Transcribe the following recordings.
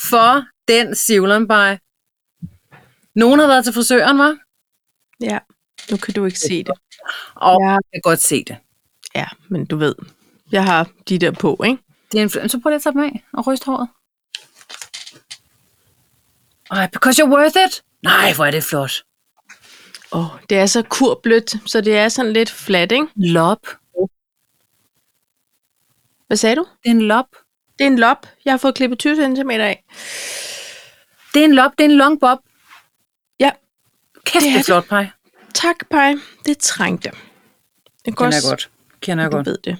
For den sivlenbej. Nogen har været til frisøren, var? Ja, nu kan du ikke se det. Og Ja. jeg kan godt se det. Ja, men du ved, jeg har de der på, ikke? Det er en, så prøv lige at tage dem af og ryste håret. Ej, because you're worth it. Nej, hvor er det flot. Åh, oh, det er så kurblødt, så det er sådan lidt fladt, ikke? Lop. Hvad sagde du? Det er en lop. Det er en lop. Jeg har fået klippet 20 cm af. Det er en lop. Det er en long bob. Ja, Kæft, Det er det. flot, Paj. tak, Paj. Det trængte. Det Kender jeg godt. Kender jeg Du godt. ved det.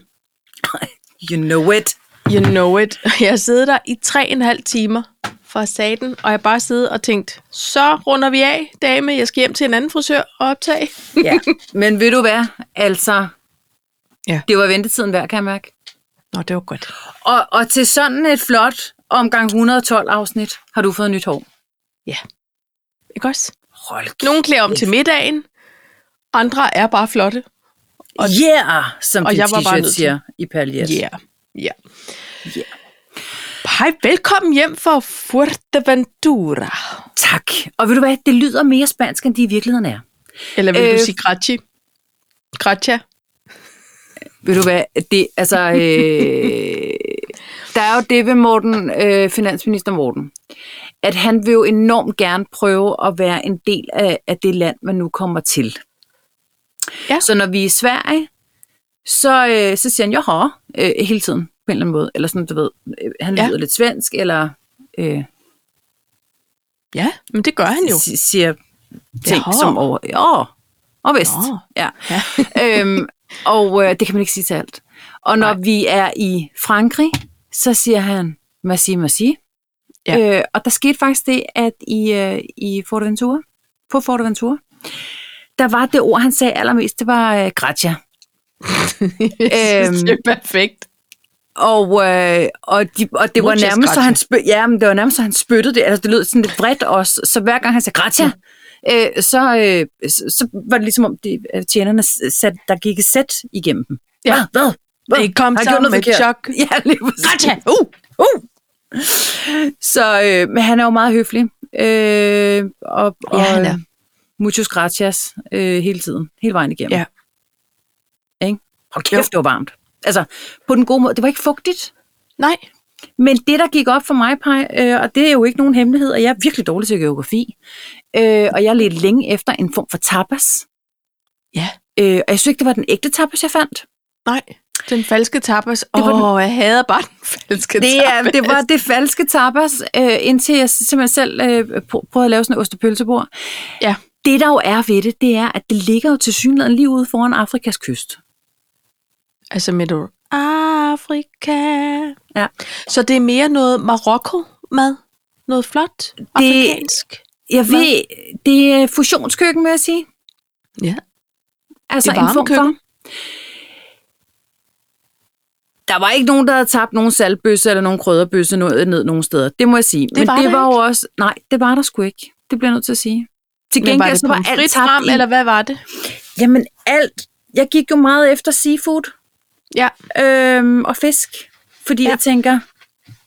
You know it. You know it. Jeg har siddet der i tre og en halv timer fra saten, og jeg bare siddet og tænkt, så runder vi af, dame. Jeg skal hjem til en anden frisør og optage. Ja. Men ved du hvad? Altså, Ja. det var ventetiden værd, kan jeg mærke. Nå, det var godt. Og, og til sådan et flot omgang 112 afsnit, har du fået nyt hår. Ikke også? Hold Nogle klæder om til middagen, andre er bare flotte. Og, yeah, som og din jeg var bare nødt siger i paljet. Ja, ja. Hej, velkommen hjem fra Fuerteventura. Tak. Og ved du hvad, det lyder mere spansk, end det i virkeligheden er. Eller vil øh, du sige graci? Gracia? Ved du hvad, det, altså, øh, der er jo det ved Morten, øh, finansminister Morten, at han vil jo enormt gerne prøve at være en del af, af det land, man nu kommer til. Ja. Så når vi er i Sverige, så, øh, så siger han, jaha, øh, hele tiden, på en eller anden måde. Eller sådan, du ved, øh, han Ja. lyder lidt svensk, eller øh, Ja, men det gør han jo. si- siger ting Jaha. som over, ja, og vist. Nå. Ja. Ja. øhm, og øh, det kan man ikke sige til alt. Og når Nej. vi er i Frankrig, så siger han, merci, merci. Ja. Øh, og der skete faktisk det, at i, øh, i Forteventura, på Forteventura, der var det ord, han sagde allermest, det var øh, gratia. Jeg synes, Øhm, det er perfekt. Og, øh, og, de, og det var nærmest, så han, spø, ja, men det var nærmest, så han spyttede det. Altså, det lød sådan lidt vredt også. Så hver gang han sagde gratia, øh, så, øh, så, så var det ligesom om, de, tjenerne sat, der gik et sæt igennem dem. Ja. Hvad? Hvad? Hvad? Det kom Har et forkert? chok. Ja, lige præcis. Uh, uh. Så, øh, men han er jo meget høflig. Øh, og, Ja, og, han er. Muchos gracias øh, hele tiden. Hele vejen igennem. Ja. Ikke? Hold kæft, det var varmt. Altså, på den gode måde. Det var ikke fugtigt. Nej, Men det, der gik op for mig, Paj, øh, og det er jo ikke nogen hemmelighed, og jeg er virkelig dårlig til geografi, øh, og jeg ledte længe efter en form for tapas. Ja. Øh, og jeg synes ikke, det var den ægte tapas, jeg fandt. nej. Den falske tapas. Åh, oh, jeg hader bare den falske Det, tapas. det var det falske tapas, øh, indtil jeg simpelthen selv øh, pr- prøvede at lave sådan en ostepølsebord. Ja. Det, der jo er ved det, det er, at det ligger jo til synligheden lige ude foran Afrikas kyst. Altså med du Afrika. Ja. Så det er mere noget Marokko-mad? Noget flot? Afrikansk? Jeg ved, det er fusionskøkken, vil jeg sige. Ja. Altså Det en form for... Der var ikke nogen, der havde tabt nogen saltbøsse eller nogen krydderbøsse ned, ned nogen steder. Det må jeg sige. Men var det var jo også... Nej, det var der sgu ikke. Det bliver jeg nødt til at sige. Til Men var gengæld det så var alt tabt frem, i... eller hvad var det? Jamen alt. Jeg gik jo meget efter seafood Ja. øhm, og fisk. Fordi ja. jeg tænker,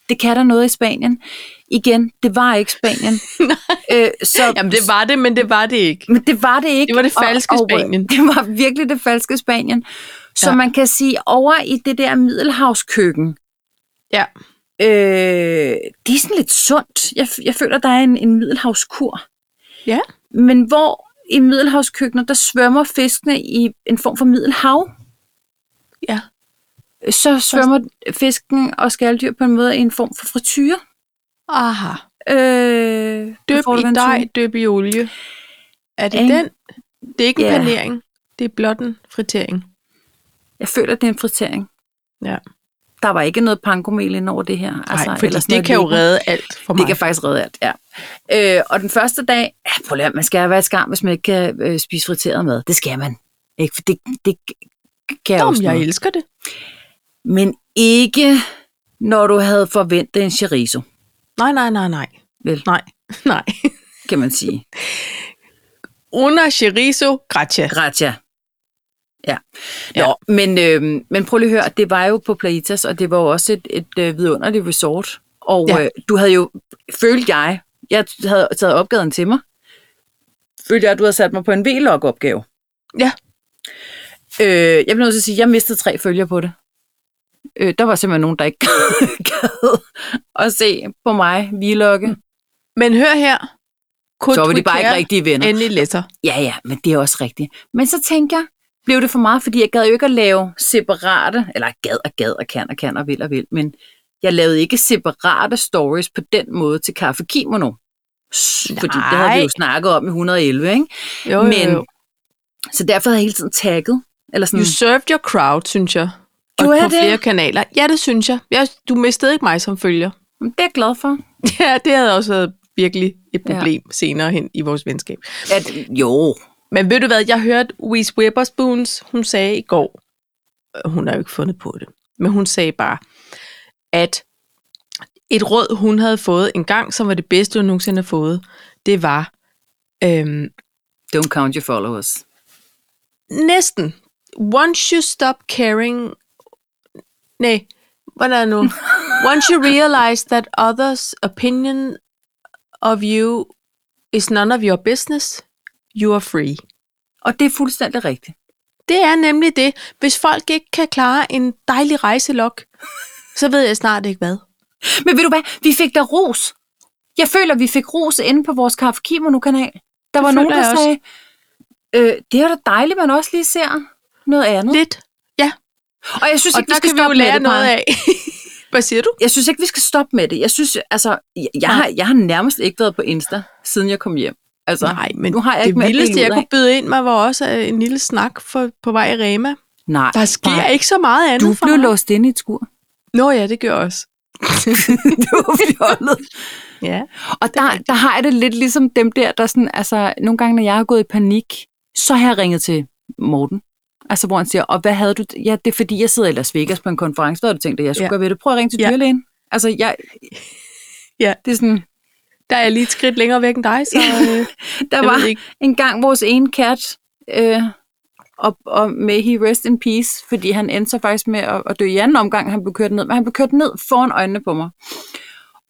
det kan der noget i Spanien. Igen, det var ikke Spanien. øh, så, Jamen det var det, men det var det ikke. Men det var det ikke. Det var det falske og, og, Spanien. Det var virkelig det falske Spanien. Så Ja. man kan sige, over i det der middelhavskøkken, Ja. øh, det er sådan lidt sundt. Jeg, jeg føler, der er en, en middelhavskur. Ja. Men hvor i middelhavskøkkenet, der svømmer fiskene i en form for middelhav, Ja. så svømmer fisken og skalddyr på en måde i en form for frityre. Aha. Øh, Døb i dej, døb i olie. Er det Ikke? den? Det er ikke en Ja. panering. Det er blot en fritering. Jeg føler, det er en fritering. Ja. Der var ikke noget pankomel ind over det her. Nej, altså, fordi det noget kan jo redde alt for mig. Det kan faktisk redde alt, ja. Øh, og den første dag, ja, prøv at- man skal være skam, hvis man ikke kan øh, spise friteret mad. Det skal man. Ikke? For det, det kan jeg men jeg noget. elsker det. Men ikke, når du havde forventet en chorizo, Nej, nej, nej, nej. vel, Nej, nej. kan man sige. Una chorizo gracia. Gratia. Ja. Ja. Nå, men, øh, men prøv lige at høre, det var jo på Plaitas, og det var jo også et, et øh, vidunderligt resort. Og Ja. øh, du havde jo, følte jeg, jeg havde taget opgaven til mig, følte jeg, at du havde sat mig på en V-log-opgave. Ja. Øh, jeg bliver nødt til at sige, at jeg mistede tre følger på det. Øh, der var simpelthen nogen, der ikke gad at se på mig vlogge. Men hør her. Could Så var de bare ikke rigtige venner. Any letter. Ja, ja, men det er også rigtigt. Men så tænker jeg, blev det for meget, fordi jeg gad jo ikke at lave separate, eller gad og gad og kan og kan og vil og vil, men jeg lavede ikke separate stories på den måde til Kaffe Kimono. S- Fordi det havde vi jo Nej. snakket om i 111, ikke? Jo, jo, Men- jo. Så derfor havde jeg hele tiden tagget. Eller sådan, You served your crowd, synes jeg. Og Gjorde på jeg det? flere kanaler. Ja, det synes jeg. jeg. Du mistede ikke mig som følger. "Men det er jeg glad for. Ja, det havde også været virkelig et problem ja. senere hen i vores venskab. At, jo, Men ved du hvad, jeg hørte Louise Witherspoons, hun sagde i går, øh, hun har jo ikke fundet på det, men hun sagde bare, at et råd, hun havde fået en gang, som var det bedste, hun nogensinde har fået, det var øhm, don't count your followers. næsten, once you stop caring, nej, hvordan er nu? Once you realize that others' opinion of you is none of your business, you are free. Og det er fuldstændig rigtigt. Det er nemlig det. Hvis folk ikke kan klare en dejlig rejselok, så ved jeg snart ikke hvad. Men ved du hvad, vi fik da ros. Jeg føler, vi fik ros inde på vores Kaffe Kimono-kanal. Der var nogen, der sagde, øh, det er da dejligt, man også lige ser noget andet. Lidt. Og jeg synes og ikke, vi skal kan vi jo stoppe lære det, noget af. hvad siger du? Jeg synes ikke, vi skal stoppe med det. Jeg synes, altså, jeg, jeg, har, jeg har nærmest ikke været på Insta, siden jeg kom hjem. Altså, Nej, men nu har jeg det ikke at vildeste, jeg kunne byde ind mig, var også øh, en lille snak for, på vej i Rema. Nej, Der sker Paj, ikke så meget andet Du blev låst inde i et skur. Nå ja, det gør også. du var fjollet. Ja. Og der, der har jeg det lidt ligesom dem der, der sådan, altså, nogle gange, når jeg har gået i panik, så har jeg ringet til Morten. Altså, hvor han siger, og hvad havde du? Ja, det er fordi, jeg sidder i Las Vegas på en konference, hvad har du tænkt, at jeg skulle Ja. gøre ved det? Prøv at ringe til Ja. dyrlægen. Altså, jeg... Ja. Det er sådan, Der er jeg lige et skridt længere væk end dig, så øh, der var ikke. en gang vores ene kat, øh, og, og may he rest in peace, fordi han endte så faktisk med at, at dø i anden omgang, han blev kørt ned, men han blev kørt ned foran øjnene på mig.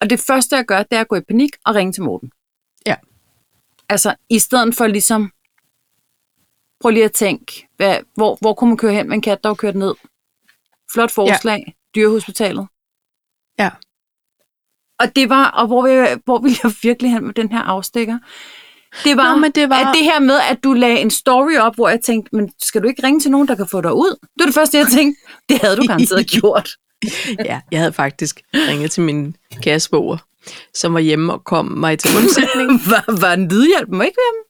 Og det første, jeg gør, det er at gå i panik og ringe til Morten. Ja. Altså, i stedet for ligesom, prøv lige at tænke, hvad, hvor, hvor kunne man køre hen med en kat, der var kørt ned? Flot forslag, ja. dyrehospitalet. Ja. Og det var, og hvor vil, hvor vil jeg virkelig hen med den her afstikker? Det var, Nå, men det var- at det her med, at du lagde en story op, hvor jeg tænkte, men skal du ikke ringe til nogen, der kan få dig ud? Det var det første, jeg tænkte. Det havde du garanteret gjort. Ja, jeg havde faktisk ringet til min kæresteborger, som var hjemme og kom mig til undsætning. var, var en lydhjælp må ikke være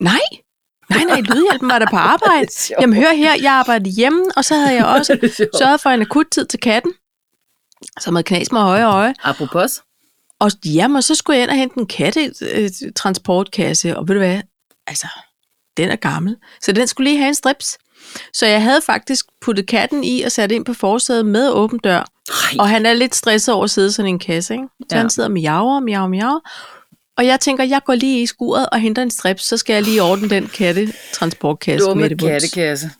Nej, nej, nej, lydhjælpen var der på arbejde. Jamen hør her, jeg arbejdede hjemme, og så havde jeg også sørget for en akuttid til katten, som havde knas med høje øje. Apropos. Og jamen, så skulle jeg ind og hente en kattetransportkasse, og ved du hvad, altså, den er gammel, så den skulle lige have en strips. Så jeg havde faktisk puttet katten i og sat ind på forsædet med åben dør. Ej, Og han er lidt stresset over at sidde sådan i en kasse, ikke? Så ja. han sidder og miaver, miaver, miaver. Og jeg tænker, jeg går lige i skuret og henter en strips, så skal jeg lige ordne den kattetransportkasse dumme med det kattekasse.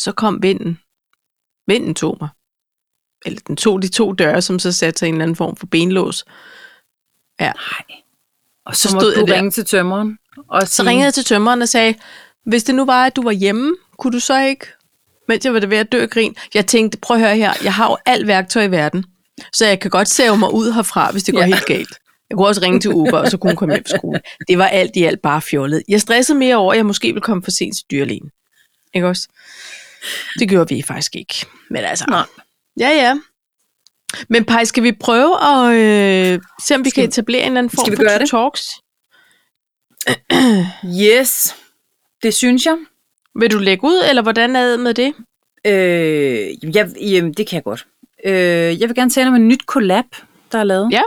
Så kom vinden. Vinden tog mig. Eller den tog de to døre, som så satte sig i en eller anden form for benlås. Ja. Og Så så, måtte du ringe til tømmeren. Og Så ringede jeg til tømmeren og sagde, hvis det nu var, at du var hjemme, kunne du så ikke, mens jeg var ved at dø af grin. Jeg tænkte, prøv at høre her, jeg har jo alt værktøj i verden, så jeg kan godt save mig ud herfra, hvis det går ja. helt galt. Jeg kunne også ringe til Uber, og så kunne hun komme hjem fra skole. Det var alt i alt bare fjollet. Jeg stressede mere over, at jeg måske ville komme for sent til dyrlægen. Ikke også? Det gjorde vi faktisk ikke. Men altså, Nej. ja ja. Men Paj, skal vi prøve at øh, se, om vi Skal kan etablere en eller anden form skal vi for gøre det? talks? Yes, det synes jeg. Vil du lægge ud, eller hvordan er det med det? Øh, jeg jamen, det kan jeg godt. Øh, jeg vil gerne tale om en nyt collab, der er lavet. Ja.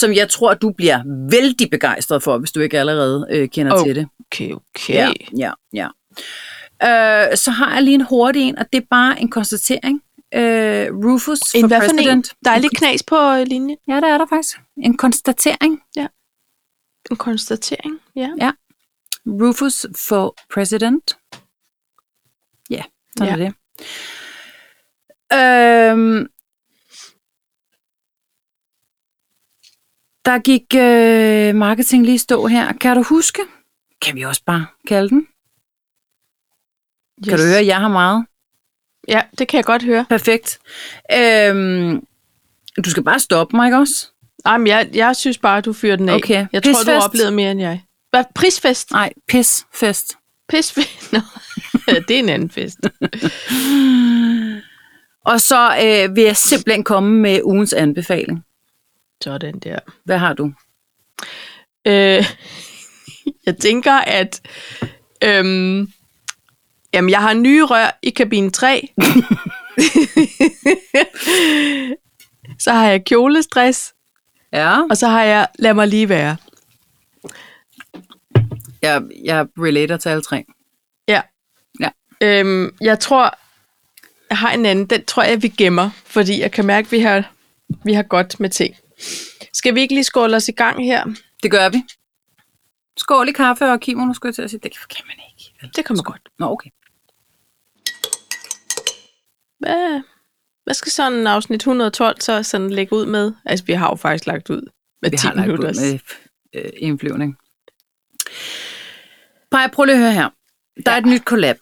Som jeg tror, du bliver vældig begejstret for, hvis du ikke allerede øh, kender Oh. til det. Okay, okay. Ja, ja, ja. Øh, så har jeg lige en hurtig en, og det er bare en konstatering. Øh, Rufus En for hvad for en? president. Der er lidt knas på øh, linjen. Ja, der er der faktisk. En konstatering. En konstatering, ja. Rufus for president. Ja, sådan Ja. er det. Øhm, Der gik øh, marketing lige stå her. Kan du huske? Kan vi også bare kalde den? Yes. Kan du høre, jeg har meget? Ja, det kan jeg godt høre. Perfekt. Øhm, du skal bare stoppe mig, ikke også? Jamen, jeg, jeg synes bare, du fyrer den af. Okay. Jeg tror, du Pisfest. har oplevet mere end jeg. Hvad? Prisfest? Nej, pisfest. Pisfest? Nå, det er en anden fest. Og så øh, vil jeg simpelthen komme med ugens anbefaling. Sådan der. Hvad har du? Øh, jeg tænker, at øhm, jamen, jeg har nye rør i kabine 3. så har jeg kjolestress, Ja. og så har jeg lad mig lige være. Jeg, jeg relater til alle tre. Ja. Ja. Øhm, jeg tror, jeg har en anden. Den tror jeg, vi gemmer, fordi jeg kan mærke, at vi har, vi har godt med ting. Skal vi ikke lige skåle os i gang her? Det gør vi. Skål i kaffe og kimono, skulle jeg til at sige. Det kan man ikke. Det kommer godt. Nå, okay. Hvad, hvad skal sådan en afsnit 112 så sådan lægge ud med? Altså, vi har jo faktisk lagt ud med Vi 10 har lagt ud minutters. med øh, indflyvning. Paj, prøv lige at høre her. Der er et nyt collab.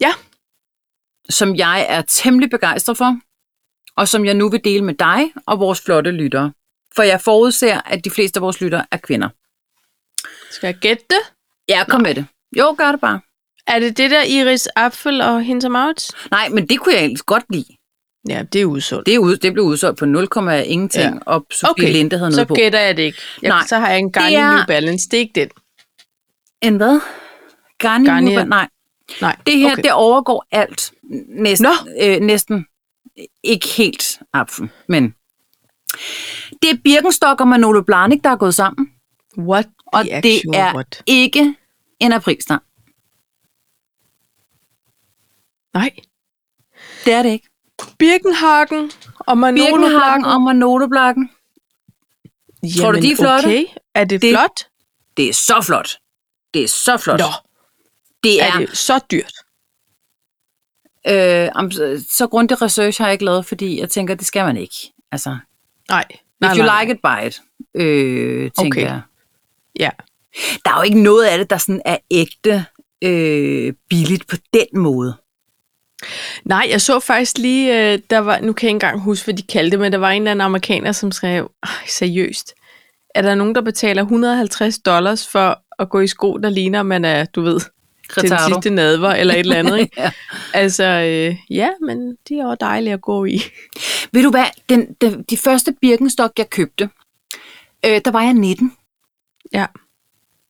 Ja. Som jeg er temmelig begejstret for, og som jeg nu vil dele med dig og vores flotte lyttere. For jeg forudser, at de fleste af vores lyttere er kvinder. Skal jeg gætte det? Ja, kom med det. Jo, gør det bare. Er det det der Iris Apfel og Hinter Maut? Nej, men det kunne jeg egentlig godt lide. Ja, det er udsolgt. Det, er ud, det blev udsolgt på 0, ingenting, ja. og Sofie okay. Linde havde så noget på. gætter jeg det ikke. Jeg, Nej, så har jeg en Garni er- New Balance. Det er ikke den. En hvad? Garni? Garnier. Garnier. Nej, Nej. det her, okay. det overgår alt. Næsten, Nå. øh, næsten. Ikke helt apfen, men... Det er Birkenstock og Manolo Blahnik, der er gået sammen. What Og the det actual er what? ikke en aprilsnar. Nej. Det er det ikke. Birkenhagen og Manolo Birkenhagen og Manolo Blacken. Tror du, de er flotte? Okay. Er det, Det- flot? Det er så flot. Det er så flot. Nå, det er er, det så dyrt? Øh, så- grundig research har jeg ikke lavet, fordi jeg tænker, det skal man ikke. Altså, Nej. if Nej, you nej, like it, buy it, øh, tænker Okay. jeg. Ja. Der er jo ikke noget af det, der sådan er ægte øh, billigt på den måde. Nej, jeg så faktisk lige, øh, der var, nu kan jeg ikke engang huske, hvad de kaldte det, men der var en eller anden amerikaner, som skrev, "Ej, seriøst, er der nogen, der betaler 150 dollars for at gå i sko, der ligner, man er, du ved, til den Retardo. sidste nadver, eller et eller andet, ikke? Ja. Altså, øh, ja, men de er jo dejlige at gå i. Ved du hvad, den, den, de første Birkenstock, jeg købte, øh, der var jeg 19, Ja.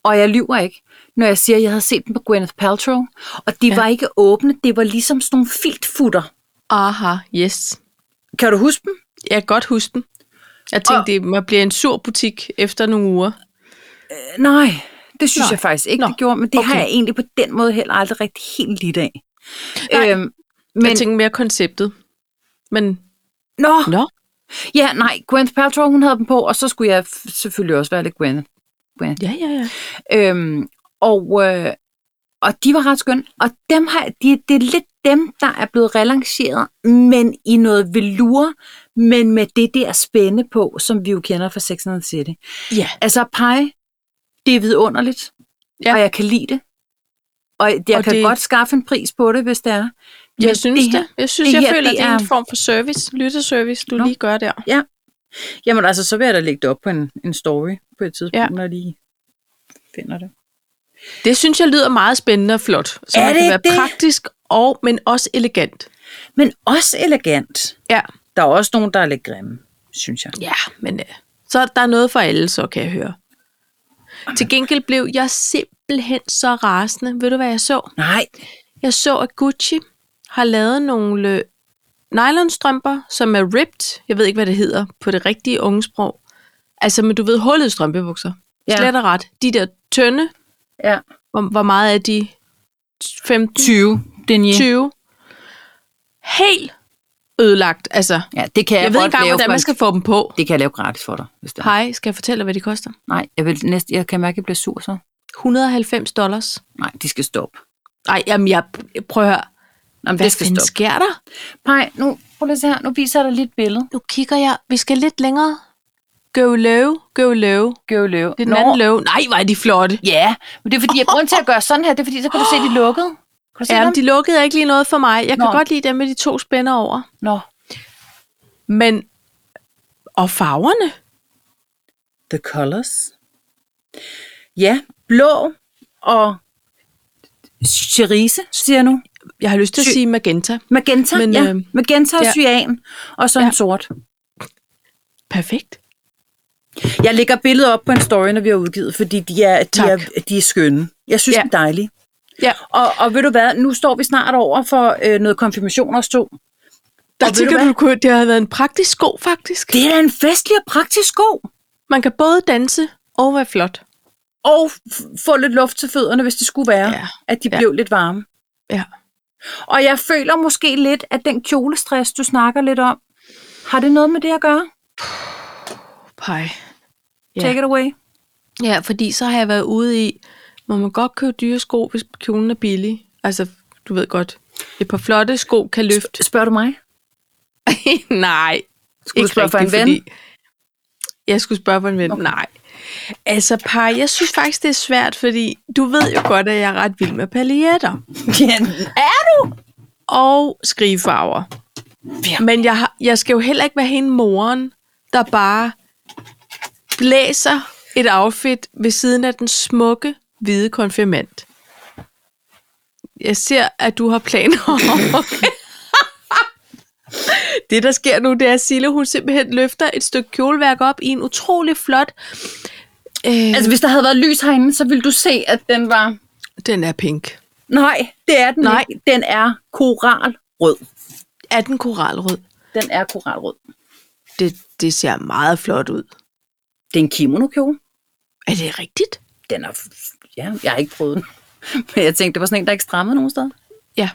og jeg lyver ikke, når jeg siger, at jeg havde set dem på Gwyneth Paltrow, og de Ja. var ikke åbne, det var ligesom sådan nogle filtfutter. Aha, yes. Kan du huske dem? Jeg kan godt huske den. Jeg tænkte, Og- det må blive en sur butik efter nogle uger. Øh, nej, det synes Nej. jeg faktisk ikke, Nå, det gjorde, men det okay. har jeg egentlig på den måde heller aldrig rigtig helt lidt af. Nej, øhm, Men... Jeg tænkte mere konceptet. Men, nå, nå, ja, nej, Gwyneth Paltrow, hun havde dem på, og så skulle jeg f- selvfølgelig også være lidt Gwyneth. Gwyneth. ja, ja, ja. Øhm, og, øh, og de var ret skønne. Og dem har, de, det er lidt dem, der er blevet relanceret, men i noget velour, men med det der spænde på, som vi jo kender fra Sex and the City. Ja, Altså pege, det er vidunderligt, Ja. ja. og jeg kan lide det. Og jeg Og kan det- godt skaffe en pris på det, hvis det er. Men jeg synes det. her- det. Jeg synes, det jeg her, føler, det det er en form for service, lytterservice, du Nå. lige gør der. Jamen altså, så vil jeg da lægge det op på en, en story på et tidspunkt, Ja. ja. når jeg lige finder det. Det synes jeg lyder meget spændende og flot. Så Er man det kan være det? praktisk, og, men også elegant. Men også elegant. Ja, Der er også nogen, der er lidt grimme, synes jeg. ja men øh, så der er noget for alle, så kan jeg høre. Til gengæld blev jeg simpelthen så rasende. Ved du, hvad jeg så? Nej, Jeg så, at Gucci har lavet nogle øh, nylonstrømper, som er ripped. Jeg ved ikke, hvad det hedder på det rigtige ungesprog. Altså, men du ved, hullede strømpebukser. Ja. Slet og ret. De der tynde, ja. hvor, hvor meget er de? 15? 20, Denier. 20? Helt ødelagt. Altså, Ja, det kan jeg, jeg ved ikke engang, hvordan man skal få dem på. Det kan jeg lave gratis for dig, hvis det er. Hej, skal jeg fortælle dig, hvad de koster? Nej, jeg, vil næste, jeg kan mærke, at jeg bliver sur så. 190 dollars. Nej, de skal stoppe. Nej, jamen jeg prøv at høre. Jamen, Hvad det skal stoppe. sker der? Pej, nu, prøv lige her. Nu viser jeg dig lige et billede. Nu kigger jeg. Vi skal lidt længere. Go low, go low. Go løv. Det er den anden low. Nej, hvor er de flotte. Ja, men det er fordi, jeg grund til at gøre sådan her, det er fordi, så kan du se, de er lukket. Kan du Ja, dem? de lukkede ikke lige noget for mig. Jeg kan Nå. godt lide dem med de to spænder over. Nå, Men, og farverne? the colors. Ja, blå og cerise, siger jeg nu. Jeg har lyst til at Sy- sige magenta. Magenta, Men, ja. øh, Magenta og ja. cyan, og så en Ja. sort. Perfekt. Jeg lægger billeder op på en story, når vi har udgivet, fordi de er, de Tak. er, de er skønne. Jeg synes, Ja. ja. de er dejlige. Ja, Og, og ved du hvad, nu står vi snart over for øh, noget konfirmation os to. der Og tænker du du, kunne, det har været en praktisk sko, faktisk. Det er en festlig og praktisk sko. Man kan både danse og være flot. Og f- få lidt luft til fødderne, hvis det skulle være, Ja. at de Ja. blev lidt varme. Ja. Og jeg føler måske lidt, at den kjolestress, du snakker lidt om, har det noget med det at gøre? Pej. Ja. Take it away. Ja, fordi så har jeg været ude i, må man godt købe dyre sko, hvis kjolen er billig. Altså, du ved godt, et par flotte sko kan løfte. Spørger du mig? Nej, Skulle du spørge for en ven? Fordi jeg skulle spørge for en ven. Okay. Nej. Altså, par, jeg synes faktisk, det er svært, fordi du ved jo godt, at jeg er ret vild med paljetter. Ja, er du? Og skrivefarver. Ja. Men jeg, jeg skal jo heller ikke være hende moren, der bare blæser et outfit ved siden af den smukke, hvide konfirmand. Jeg ser, at du har planer om... det, der sker nu, det er, at Sille, hun simpelthen løfter et stykke kjoleværk op i en utrolig flot... Øh, Altså, hvis der havde været lys herinde, så ville du se, at den var... den er pink. Nej, det er den Nej. ikke. Den er koralrød. Er den koralrød? Den er koralrød. Det, det ser meget flot ud. Det er en kimono-kjole. Er det rigtigt? Den er... f- Ja, jeg har ikke prøvet den. Men jeg tænkte, det var sådan en, der ikke strammede nogen steder. Ja.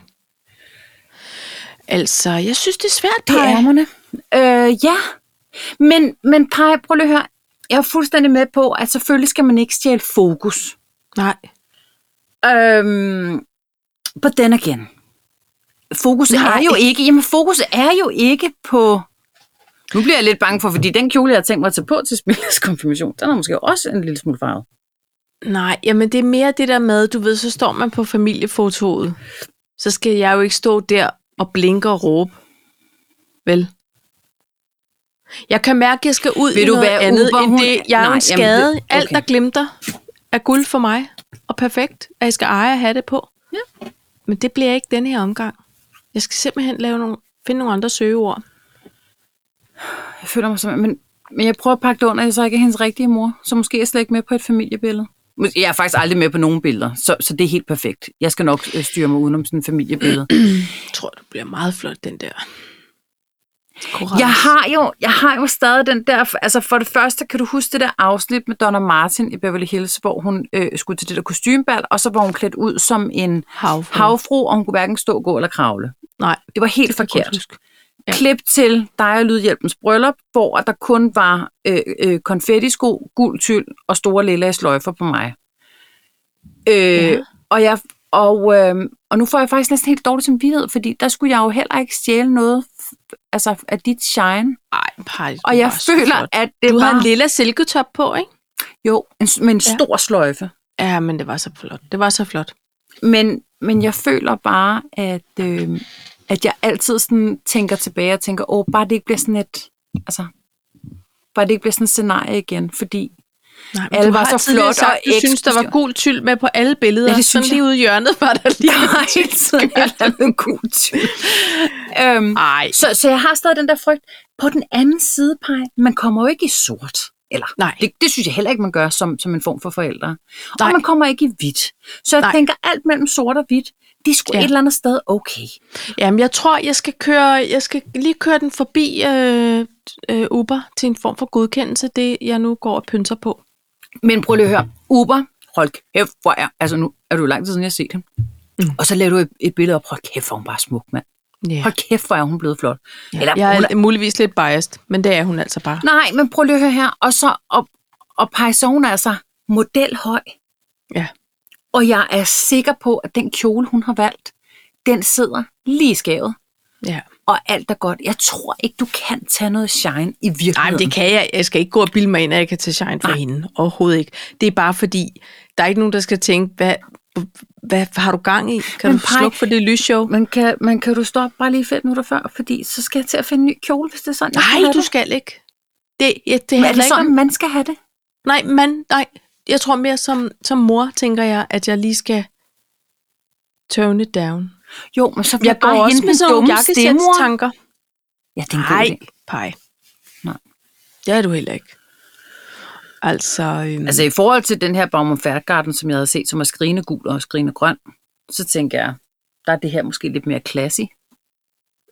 Altså, jeg synes, det er svært, Det Paj. er ærmerne. Øh, ja. Men, men Paj, prøv lige at høre. Jeg er fuldstændig med på, at selvfølgelig skal man ikke stjæle fokus. Nej. Øhm, but then again. Fokus Nej. er jo ikke, jamen fokus er jo ikke på, nu bliver jeg lidt bange for, fordi den kjole, jeg har tænkt mig at tage på til Smilles konfirmation, den er måske også en lille smule farvet. Nej, jamen det er mere det der med, du ved, så står man på familiefotoet. Så skal jeg jo ikke stå der og blinke og råbe. Vel? Jeg kan mærke, at jeg skal ud Vil i du noget være andet Uber? end det. Jeg er Nej, en jamen, skade. Alt, okay. der glimter, er guld for mig. Og perfekt, at jeg skal eje og have det på. Ja. Men det bliver ikke denne her omgang. Jeg skal simpelthen lave nogle, finde nogle andre søgeord. Jeg føler mig som, men, men jeg prøver at pakke det under, at jeg så ikke er hendes rigtige mor, så måske er jeg slet ikke med på et familiebillede. Jeg er faktisk aldrig med på nogen billeder, så, så det er helt perfekt. Jeg skal nok øh, styre mig udenom sådan et familiebillede. Jeg tror, du bliver meget flot, den der. Korals. Jeg har jo, jeg har jo stadig den der, altså for det første, kan du huske det der afsnit med Donna Martin i Beverly Hills, hvor hun øh, skulle til det der kostymebal, og så var hun klædt ud som en havfru. havfru, og hun kunne hverken stå, gå eller kravle. Nej, Det var helt det forkert. Ja. Klip til dig og Lydhjælpens bryllup, hvor der kun var øh, øh, konfettisko, guld tyld og store lilla sløjfer på mig. Øh, Ja. Og jeg og, øh, og nu får jeg faktisk næsten helt dårligt samvittighed, fordi der skulle jeg jo heller ikke stjæle noget altså af dit shine. Ej, pej, Og jeg føler, at det Du var... havde en lille silketop på, ikke? Jo, en, med en Ja. stor sløjfe. Ja, men det var så flot. Det var så flot. Men, men jeg føler bare, at, øh, at jeg altid sådan tænker tilbage og tænker, åh, bare det ikke bliver sådan et... Altså, bare det ikke bliver sådan et scenarie igen, fordi Nej, Alle var så flot sagt, og du synes, der var gul tyld med på alle billeder. Ja, det Sådan synes lige ude i hjørnet var der lige der var hele tiden et god tyld. øhm, Ej, så, så jeg har stadig den der frygt. På den anden side, Paj, man kommer jo ikke i sort. Eller, Nej. Det, det synes jeg heller ikke, man gør som, som en form for forældre. Nej. Og man kommer ikke i hvidt. Så jeg Nej. tænker, alt mellem sort og hvidt, det er sgu Ja. et eller andet sted okay. Jamen, jeg tror, jeg skal køre, jeg skal lige køre den forbi øh, øh, Uber til en form for godkendelse, det jeg nu går og pynser på. Men prøv lige at høre. Uber, hold kæft, hvor er... Altså nu er jo lang tid siden, jeg har set hende. Mm. Og så laver du et, et billede op. Hold kæft, hvor hun bare smuk, mand. Ja. Hold kæft, hvor er hun blevet flot. Ja. Eller, Jeg hun er muligvis lidt biased, men det er hun altså bare. Nej, men prøv lige at høre her. Og så og, og Pajson er altså modelhøj. Ja. Og jeg er sikker på, at den kjole, hun har valgt, den sidder lige i skabet. Ja. og alt er godt. Jeg tror ikke, du kan tage noget shine i virkeligheden. Nej, men det kan jeg. Jeg skal ikke gå og bilde mig ind, at jeg kan tage shine for Nej. hende. Overhovedet ikke. Det er bare fordi, der er ikke nogen, der skal tænke, hvad, hvad har du gang i? Kan Men du Paj- slukke for det lysshow? Men kan, men kan du stoppe bare lige fem minutter før, fordi så skal jeg til at finde en ny kjole, hvis det er sådan, Nej, du det. skal ikke. Det, ja, det Men er det ikke sådan, om... man skal have det? Nej, man, nej. Jeg tror mere som, som mor, tænker jeg, at jeg lige skal tone it down. Jo, men så vil Jeg jeg bare går også hente med en sådan nogle jakkesætstanker. Ja, det er en god Nej, idé. pej. Nej. Det er du heller ikke. Altså, øhm, Altså i forhold til den her Baum Færgarden, som jeg havde set, som er skrigende gul og skrigende grøn, så tænker jeg, der er det her måske lidt mere classy.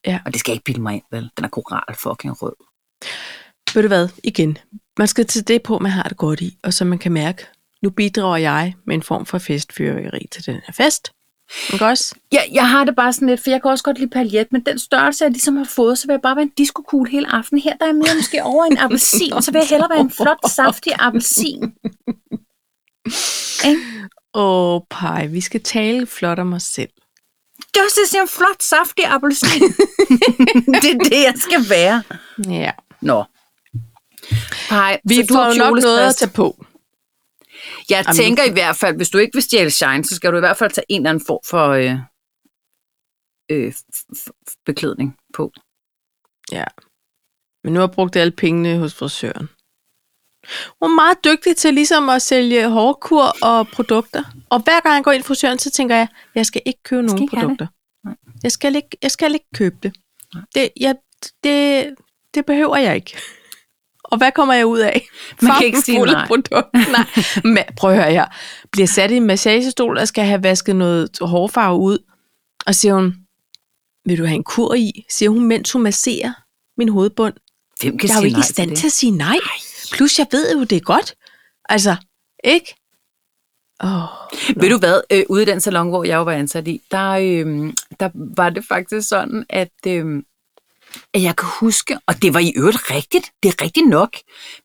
Ja. Og det skal jeg ikke bilde mig ind, vel? Den er koral fucking rød. ved du hvad, igen. Man skal til det på, man har det godt i, og så man kan mærke, nu bidrager jeg med en form for festfyrværkeri til den her fest. Ikke også? Jeg, jeg har det bare sådan lidt, for jeg kan også godt lide paljet, men den størrelse, jeg ligesom har fået, så vil jeg bare være en diskokugle hele aftenen. Her der er mere måske over en appelsin, så vil jeg hellere være en flot, saftig appelsin. Åh, pej, vi skal tale flot om os selv. Det er også det, en flot, saftig appelsin. det er det, jeg skal være. Ja. Nå. Pej, Vi så du får jo nok noget at tage på. Jeg Jamen, tænker nu- i hvert fald, hvis du ikke vil stjæle shine, så skal du i hvert fald tage en eller anden form for øh, øh, beklædning på. Ja. Men nu har jeg brugt alle pengene hos frisøren. Hun er meget dygtig til ligesom at sælge hårkur og produkter. Og hver gang jeg går ind i frisøren, så tænker jeg, jeg skal ikke købe nogen ikke produkter. Nej. Jeg skal ikke, jeg skal ikke købe det. Det, jeg, det. det behøver jeg ikke. Og hvad kommer jeg ud af? Man kan ikke sige nej. produkter. nej. Men prøv at høre her. Bliver sat i en massagestol og skal have vasket noget hårfarve ud. Og siger hun, vil du have en kur i? Siger hun, mens hun masserer min hovedbund. Hvem kan Jeg er jo ikke i stand til til at sige nej. Plus, jeg ved jo, det er godt. Altså, ikke? Det? Ved du hvad, øh, ude i den salon, hvor jeg jo var ansat i, der, øh, der var det faktisk sådan, at, øh, at jeg kan huske, og det var i øvrigt rigtigt, det er rigtigt nok,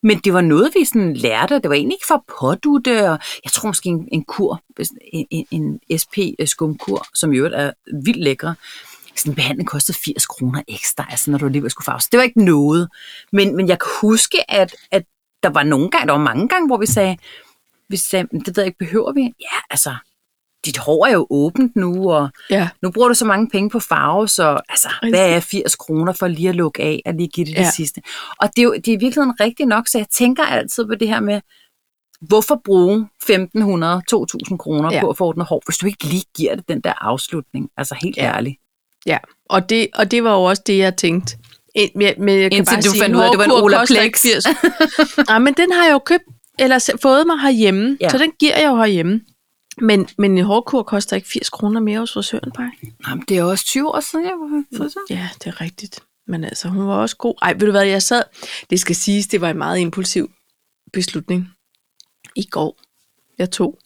men det var noget, vi sådan lærte, og det var egentlig ikke for at pådutte, og jeg tror måske en, en kur, en, en, en SP-skumkur, øh, som i øvrigt er vildt lækre, sådan en behandling kostede 80 kroner ekstra, altså når du alligevel skulle farve. Så det var ikke noget. Men, men jeg kan huske, at, at der var nogle gange, der var mange gange, hvor vi sagde, vi sagde, det ved jeg ikke, behøver vi? Ja, altså, dit hår er jo åbent nu, og ja. nu bruger du så mange penge på farve, så altså, hvad er 80 kroner for lige at lukke af og lige give det det Ja. sidste? Og det er jo det er i virkeligheden rigtigt nok, så jeg tænker altid på det her med, hvorfor bruge 1.500, 2.000 kroner Ja. på at få ordnet hår, hvis du ikke lige giver det den der afslutning? Altså helt Ja. ærligt. Ja, og det, og det var jo også det, jeg tænkte. Men, men jeg kan Indtil bare du sige, fandt ud af, at det var en ikke 80. Nej, men den har jeg jo købt, eller fået mig herhjemme. Ja. så den giver jeg jo herhjemme. Men, men en hårkur koster ikke 80 kroner mere hos frisøren, bare. Jamen, det er også 20 år siden, jeg var frisør. Ja, det er rigtigt. Men altså, hun var også god. Ej, ved du hvad, jeg sad... Det skal siges, det var en meget impulsiv beslutning. I går, jeg tog.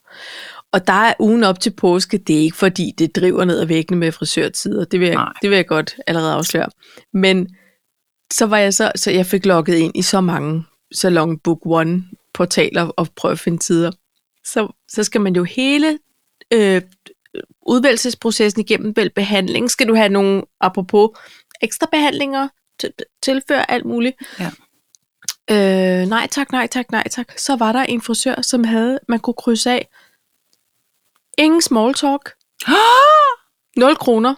Og der er ugen op til påske, det er ikke fordi, det driver ned ad væggene med frisørtider. Det vil jeg, Nej. det vil jeg godt allerede afsløre. Men så var jeg så, så jeg fik logget ind i så mange Salon Book One portaler og prøve at finde tider. Så, så skal man jo hele øh, udvælgelsesprocessen igennem, vel behandling. Skal du have nogle, apropos ekstra behandlinger, tilføre alt muligt. Ja. Øh, nej tak, nej tak, nej tak. Så var der en frisør, som havde, man kunne krydse af. Ingen small talk. 0 kroner.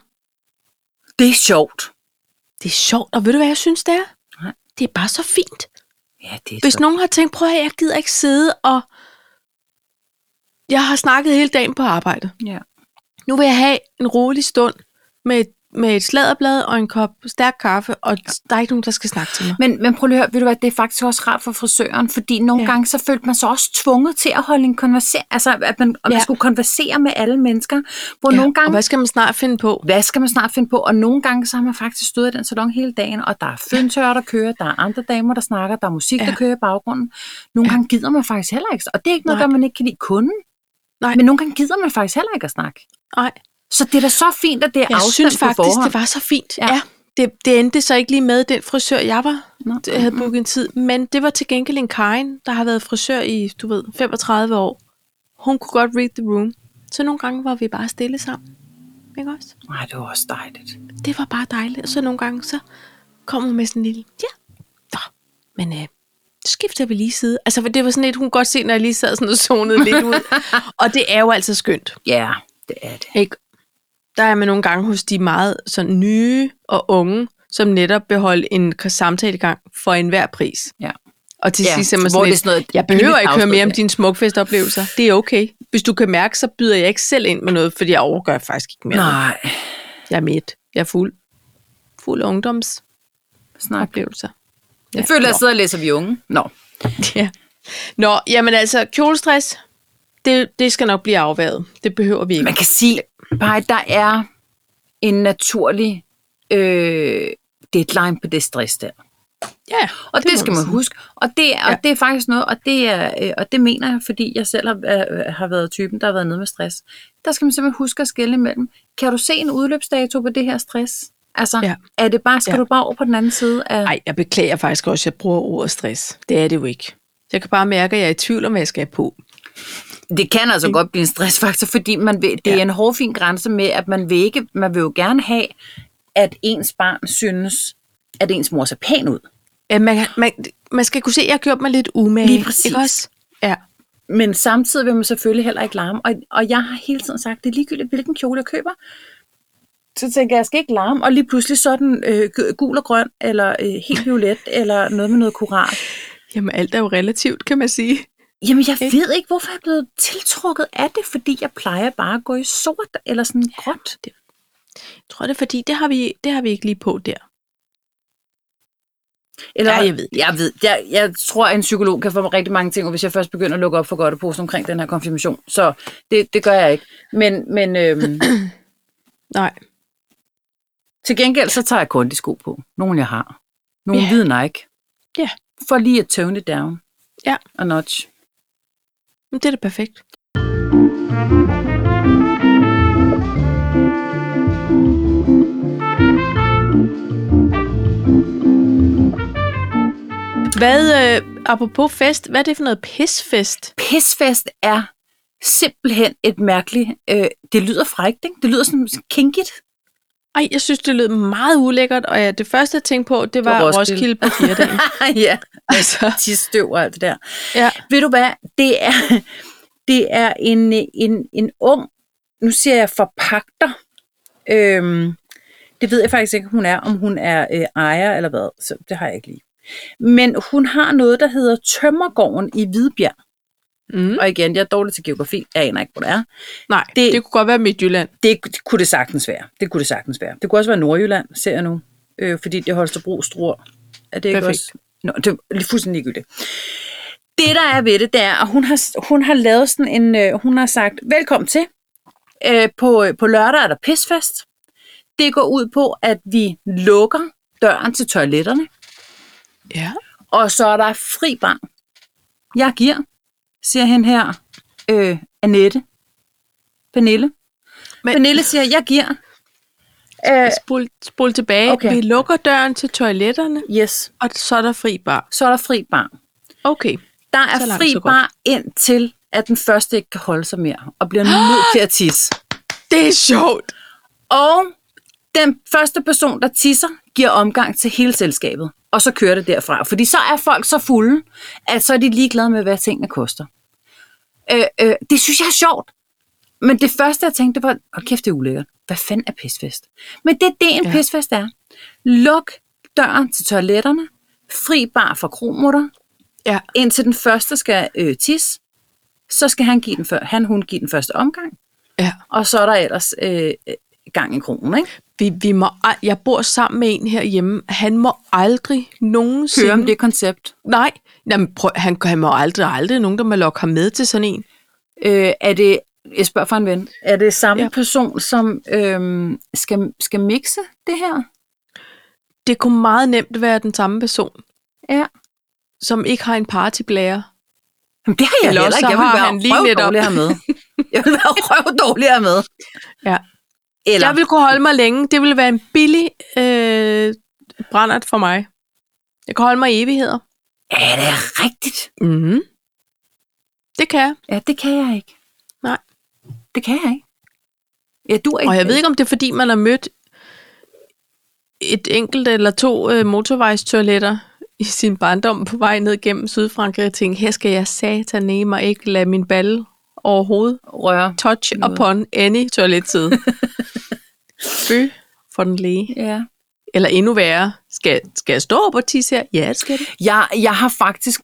Det er sjovt. Det er sjovt, og ved du hvad jeg synes, det er? Nej. Det er bare så fint. Ja, det er Hvis så... nogen har tænkt, prøv at jeg gider ikke sidde og... Jeg har snakket hele dagen på arbejdet. Ja. Nu vil jeg have en rolig stund med et, med et sladderblad og en kop stærk kaffe, og der er ikke nogen, der skal snakke til mig. Men, men prøv lige at høre, ved du hvad, det er faktisk også rart for frisøren, fordi nogle Ja. gange så følte man sig også tvunget til at holde en konversation, altså at man, at man Ja. skulle konversere med alle mennesker, hvor Ja, nogle og gange, hvad skal man snart finde på? hvad skal man snart finde på, og nogle gange så har man faktisk stået i den salon hele dagen, og der er føntør, der kører, der er andre damer, der snakker, der er musik, Ja. der kører i baggrunden. Nogle ja. gange gider man faktisk heller ikke, og det er ikke noget, Nej. der man ikke kan lide kunden, Nej. men nogle gange gider man faktisk heller ikke at snakke. Nej, Så det er da så fint, at det er jeg afstemt synes på faktisk, forhånd. det var så fint. Ja. Ja. Det, det endte så ikke lige med den frisør, jeg var Nå. jeg havde booket en tid. Men det var til gengæld en Karin, der har været frisør i, du ved, 35 år. Hun kunne godt read the room. Så nogle gange var vi bare stille sammen. Ikke også? Nej, det var også dejligt. Det var bare dejligt. Og så nogle gange, så kommer hun med sådan en lille, ja, nå, men øh, skifter vi lige side. Altså, for det var sådan lidt, hun godt se, når jeg lige sad sådan og zonede lidt ud. Og det er jo altså skønt. Ja, det er det. Ikke? Der er man nogle gange hos de meget sådan nye og unge, som netop beholdt en samtale i gang for enhver pris. Ja. Og til Ja, sidst er man sådan lidt, sådan noget jeg behøver ikke høre mere om dine smukfestoplevelser. Det er okay. Hvis du kan mærke, så byder jeg ikke selv ind med noget, fordi jeg overgør faktisk ikke mere. Nej, Jeg er midt. Jeg er fuld. Fuld af snak. Jeg føler, at jeg sidder og læser vi unge. Nå. Ja. Nå, jamen altså, kjolestress, det, det skal nok blive afværet. Det behøver vi ikke. Man kan sige, bare der er en naturlig øh, deadline på det stress der. Ja, Og det, det skal man man sige. huske. Og det, er, Ja. og det er faktisk noget, og det, er, øh, og det mener jeg, fordi jeg selv har, øh, har været typen, der har været nede med stress. Der skal man simpelthen huske at skille imellem. Kan du se en udløbsdato på det her stress? Altså, Ja. er det bare, skal Ja. du bare over på den anden side af... Nej, jeg beklager faktisk også, at jeg bruger ordet stress. Det er det jo ikke. Jeg kan bare mærke, at jeg er i tvivl om, hvad jeg skal have på. Det kan altså godt blive en stressfaktor, fordi man vil, det Ja. er en hårfin grænse med, at man vil, ikke, man vil jo gerne have, at ens barn synes, at ens mor ser pæn ud. Ja, man, man, man skal kunne se, at jeg har gjort mig lidt umage. Lige præcis. Ikke også? Ja. Men samtidig vil man selvfølgelig heller ikke larme. Og, og jeg har hele tiden sagt, det er ligegyldigt, hvilken kjole jeg køber. Så tænker jeg, jeg skal ikke larme, og lige pludselig så den øh, gu- gul og grøn, eller øh, helt violet, eller noget med noget koral. Jamen, alt er jo relativt, kan man sige. Jamen, jeg Ikke? ved ikke, hvorfor jeg er blevet tiltrukket af det, fordi jeg plejer bare at gå i sort, eller sådan gråt. Jeg tror, det er fordi, det har vi, det har vi ikke lige på der. Eller, Ja, jeg ved det. Jeg, ved, jeg, jeg tror, at en psykolog kan få mig rigtig mange ting, og hvis jeg først begynder at lukke op for godt posen omkring den her konfirmation. Så det, det gør jeg ikke. Men, men øhm, Nej. Til gengæld, så tager jeg kondisko på. Nogle, jeg har. Nogle Ja. hvide Nike. Ja. For lige at tone it down. Ja. Og notch. Men det er da perfekt. Hvad, øh, apropos fest, hvad er det for noget pisfest? Pisfest er simpelthen et mærkeligt... Øh, det lyder frækt, ikke? Det lyder sådan kinkigt. Ej, jeg synes, det lød meget ulækkert, og ja, det første, jeg tænkte på, det var Roskilde. Roskilde, Roskilde på fjerdagen. ja, altså, tisstøv og alt det der. ja. Ved du hvad? Det er, det er en, en, en ung, nu siger jeg forpagter. Øhm, det ved jeg faktisk ikke, hun er, om hun er øh, ejer eller hvad. Så det har jeg ikke lige. Men hun har noget, der hedder Tømmergården i Hvidbjerg. Mm. Og igen, jeg er dårlig til geografi. Jeg aner ikke, hvor det er. Nej, det, Det- kunne godt være Midtjylland. Det, det kunne det sagtens være. Det kunne det sagtens være. Det kunne også være Nordjylland, ser jeg nu. Øh, fordi det er Holstebro Struer. Er det ikke Perfekt. også? Nå, det er lige fuldstændig ligegyldigt. Det, der er ved det, det er, at hun har, hun har lavet sådan en... Øh, hun har sagt, velkommen til. Øh, på, på lørdag er der pisfest. Det går ud på, at vi lukker døren til toiletterne, Ja. og så er der fri bar. Jeg giver, siger hende her, øh, Annette. Pernille. Men- Pernille siger, jeg giver. Øh, Spol, spol tilbage. Okay. Vi lukker døren til toiletterne, yes, og så er der fri bar. så er der fri bar. Okay. Der Så er langt, fri så godt. bar indtil, at den første ikke kan holde sig mere, og bliver nødt til at tisse. Det er sjovt. Og den første person, der tisser, giver omgang til hele selskabet. Og så kører det derfra. Fordi så er folk så fulde, at så er de ligeglade med, hvad tingene koster. Øh, øh, det synes jeg er sjovt. Men det første, jeg tænkte, det var, hold kæft, det er ulækkert. Hvad fanden er pisfest? Men det er det, en Ja. pisfest er. Luk døren til toiletterne. Fri bar for kromutter. Ja. Indtil den første skal øh, tisse. Så skal han, give den før, han hun give den første omgang. Ja. Og så er der ellers øh, øh, gang i kronen, ikke? Vi, vi må, jeg bor sammen med en herhjemme. Han må aldrig nogensinde... Høre om det koncept. Nej, Jamen, prøv, han, han må aldrig, aldrig nogen, der må lokke ham med til sådan en. Øh, er det, jeg spørger for en ven, er det samme Ja. person, som øhm, skal, skal mixe det her? Det kunne meget nemt være den samme person, Ja. som ikke har en partyblære. Jamen, det har jeg Eller heller ikke. Jeg vil være han lige netop- med. Jeg vil være røv dårlig her med. Ja. Eller, Jeg vil kunne holde mig længe. Det ville være en billig øh, brændert for mig. Jeg kan holde mig i evigheder. Er det rigtigt? Mm-hmm. Det kan jeg. Ja, det kan jeg ikke. Nej. Det kan jeg ikke. Ja, du er ikke. Og jeg ved ikke, om det er, fordi man har mødt et enkelt eller to øh, motorvejstoiletter i sin barndom på vej ned gennem Sydfrankrig og tænkte, her skal jeg sataneme mig ikke lade min balle overhovedet røre. touch Noget. upon any toiletside. Fø for den læge. Ja. Eller endnu værre, skal, skal jeg stå op og tisse her? Ja, det skal det. Jeg, jeg har faktisk...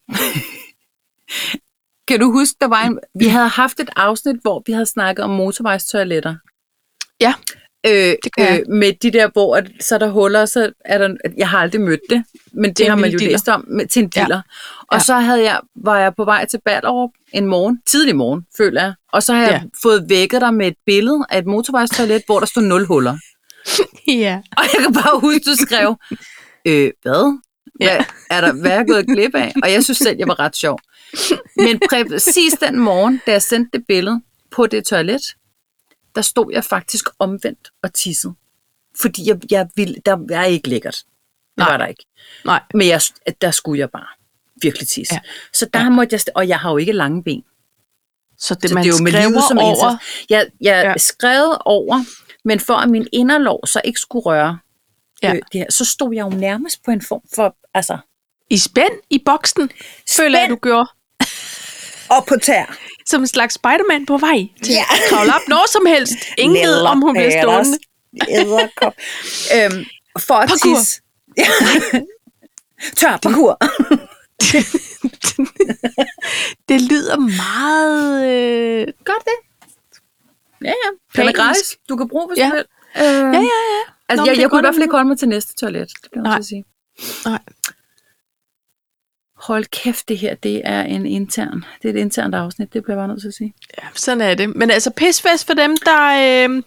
kan du huske, der var en... Vi havde haft et afsnit, hvor vi havde snakket om motorvejstoiletter. Ja, Øh, Det kan jeg. øh, med de der, hvor at, så er der huller, så er der... Jeg har aldrig mødt det, men det har man jo diller. læst om med, til en Ja. diller. Og Ja. så havde jeg, var jeg på vej til Ballerup en morgen, tidlig morgen, føler jeg. Og så har jeg Ja. fået vækket dig med et billede af et motorvejstoilet, hvor der stod nul huller. ja. Og jeg kan bare huske, du skrev, øh, hvad? Hvad, er der, hvad er jeg gået glip af? Og jeg synes selv, jeg var ret sjov. Men præcis den morgen, da jeg sendte det billede på det toilet, der stod jeg faktisk omvendt og tissede. Fordi jeg, jeg ville, der er ikke lækkert. Det Nej. var der ikke. Nej, Men jeg, der skulle jeg bare virkelig tisse. Ja. Ja. Så der ja. måtte jeg, og jeg har jo ikke lange ben. så det Så man det er jo med livet som over... indsats. Jeg, jeg Ja. ja. skrev over, men for at min inderlov så ikke skulle røre Ja. øh, det her, så stod jeg jo nærmest på en form for, altså, I spænd i boksen, føler jeg, Spænd. du gjorde. op på tær. Som en slags Spider-Man på vej til Ja. at kravle op når som helst. Ingen ved, om hun bliver stående. Æderkop. øhm, for at Parkour. tisse. Tør parkour. Det lyder meget... Øh... Godt det. Ja, ja. Den er gratis. Du kan bruge, hvis Ja. du vil. Øh, Ja, ja, ja. Altså, Nå, jeg, jeg kunne i hvert fald ikke holde mig til næste toilet. Det kan Nej. jeg sige. Nej. Hold kæft, det her, det er en intern. Det er et internt afsnit, det bliver jeg bare nødt til at sige. Ja, sådan er det. Men altså pisfest for dem, der øh,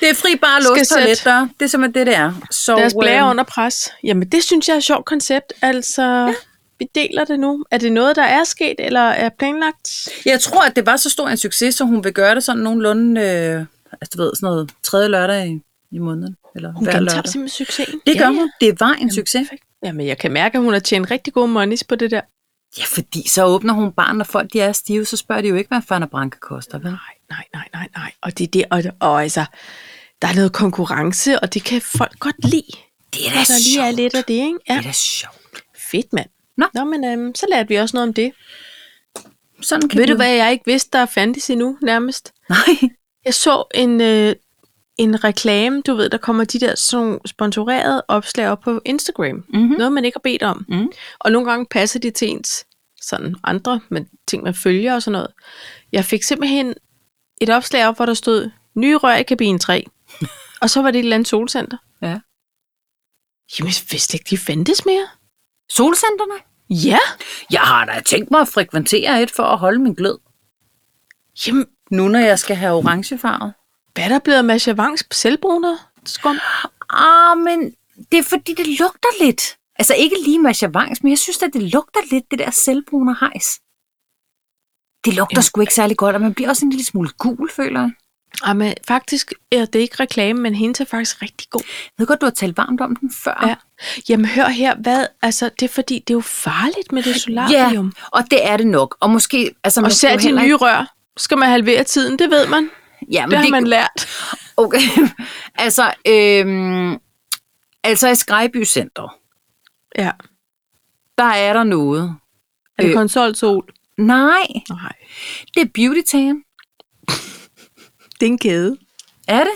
Det er fri bare låst toiletter. Det er simpelthen det, det er. Så, deres blære øhm, under pres. Jamen, det synes jeg er et sjovt koncept. Altså, ja. Vi deler det nu. Er det noget, der er sket, eller er planlagt? Jeg tror, at det var så stor en succes, så hun vil gøre det sådan nogenlunde, øh, altså du ved, sådan noget tredje lørdag i, i måneden. Eller Hun hver lørdag. simpelthen succesen. Det gør ja, hun. Det var en succes. Perfekt. Jamen, jeg kan mærke, at hun har tjent rigtig gode monies på det der. Ja, fordi så åbner hun barn, når folk de er stive, så spørger de jo ikke, hvad Fana Branca koster, vel? Nej, nej, nej, nej, nej. Og det er det, og, og altså, der er noget konkurrence, og det kan folk godt lide. Det er Og der lige er lidt af det, ikke? Ja, Det er da sjovt. fedt, mand. Nå. Nå, men øhm, så lærte vi også noget om det. Sådan kan Ved du, hvad jeg ikke vidste, der fandtes endnu, nærmest? Nej. Jeg så en, øh, en reklame, du ved, der kommer de der sådan sponsorerede opslag op på Instagram. Mhm. Noget, man ikke har bedt om. Mhm. Og nogle gange passer de til ens sådan andre men ting, man følger og sådan noget. Jeg fik simpelthen et opslag op, hvor der stod, nye rør i kabine 3. og så var det et eller andet solcenter. Ja. Jamen, jeg vidste ikke, de fandtes mere. Solcenterne? Ja, Jeg har da tænkt mig at frekventere et for at holde min glød. jamen, Nu når jeg skal have orangefarvet. hvad er der blevet af Masha Wangs? Skum? Ah, men det er fordi, det lugter lidt. Altså ikke lige Masha Wangs, men jeg synes at det lugter lidt, det der selvbrune hejs. Det lugter Jamen, sgu ikke særlig godt, og man bliver også en lille smule gul, føler jeg. Jamen, faktisk er det ikke reklame, men hendes er faktisk rigtig god. Jeg ved godt, du har talt varmt om den før. Ja. Jamen, hør her, hvad, altså, det er fordi, det er jo farligt med det ja solarium. og det er det nok. Og måske... Altså, Og man skal jo de nye rør, skal man halvere tiden, det ved man. Ja, men Det har det, man lært. Okay. altså, øhm, altså i Skrejby Center, Ja. der er der noget. Er det Øh. konsolsol? Nej, Nej. det er Beauty Tan. Det er en kæde. Er det?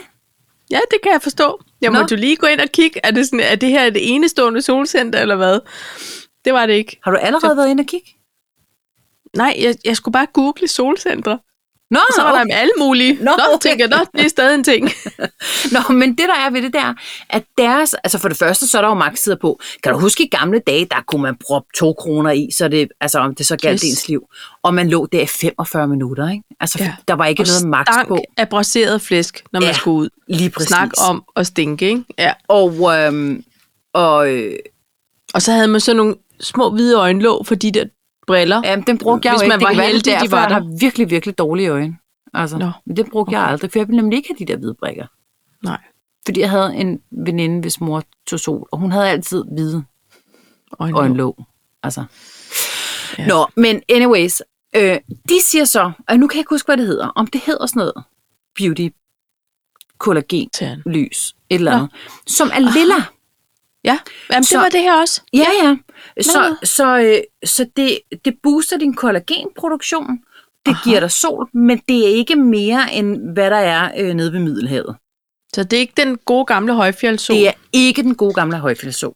Ja, det kan jeg forstå. Jeg Nå. måtte jo lige gå ind og kigge. Er det, sådan, er det her det enestående solcenter, eller hvad? Det var det ikke. Har du allerede været inde og kigge? Nej, jeg, jeg skulle bare google solcentre. Nå, så var okay. der alle mulige. Nå, Nå, okay. tænker jeg, det er stadig en ting. Nå, men det der er ved det der, at deres, altså for det første, så er der jo maksider på. Kan du huske i gamle dage, der kunne man proppe to kroner i, så det, altså om det så galt Yes. ens liv. Og man lå der i 45 minutter, ikke? Altså Ja. der var ikke Og noget stank på. af braseret flæsk, når man Ja, skulle ud. Lige præcis. Snak om at stinke, ikke? Ja. Og, øhm, og øh, Og så havde man sådan nogle små hvide øjenlåg for de der briller. Jamen, den brugte jeg Hvis jo man ikke. var heldig, de var der. har virkelig, virkelig dårlige øjne. Altså, Nå. Men det brugte okay. jeg aldrig, for jeg ville nemlig ikke have de der hvide brikker. Nej. Fordi jeg havde en veninde, hvis mor tog sol, og hun havde altid hvide Øjenlåg. øjenlåg. Altså. Ja. Nå, men anyways, øh, de siger så, og nu kan jeg ikke huske, hvad det hedder, om det hedder sådan noget beauty kollagenlys, et eller andet, som er lilla. Ja, Jamen, det Så- var det her også. Ja, ja. Så, Nå. så, øh, så det, det booster din kollagenproduktion. Det Aha. giver dig sol, men det er ikke mere end hvad der er øh, nede ved Middelhavet. Så det er ikke den gode gamle højfjeldssol. Det er ikke den gode gamle højfjeldssol.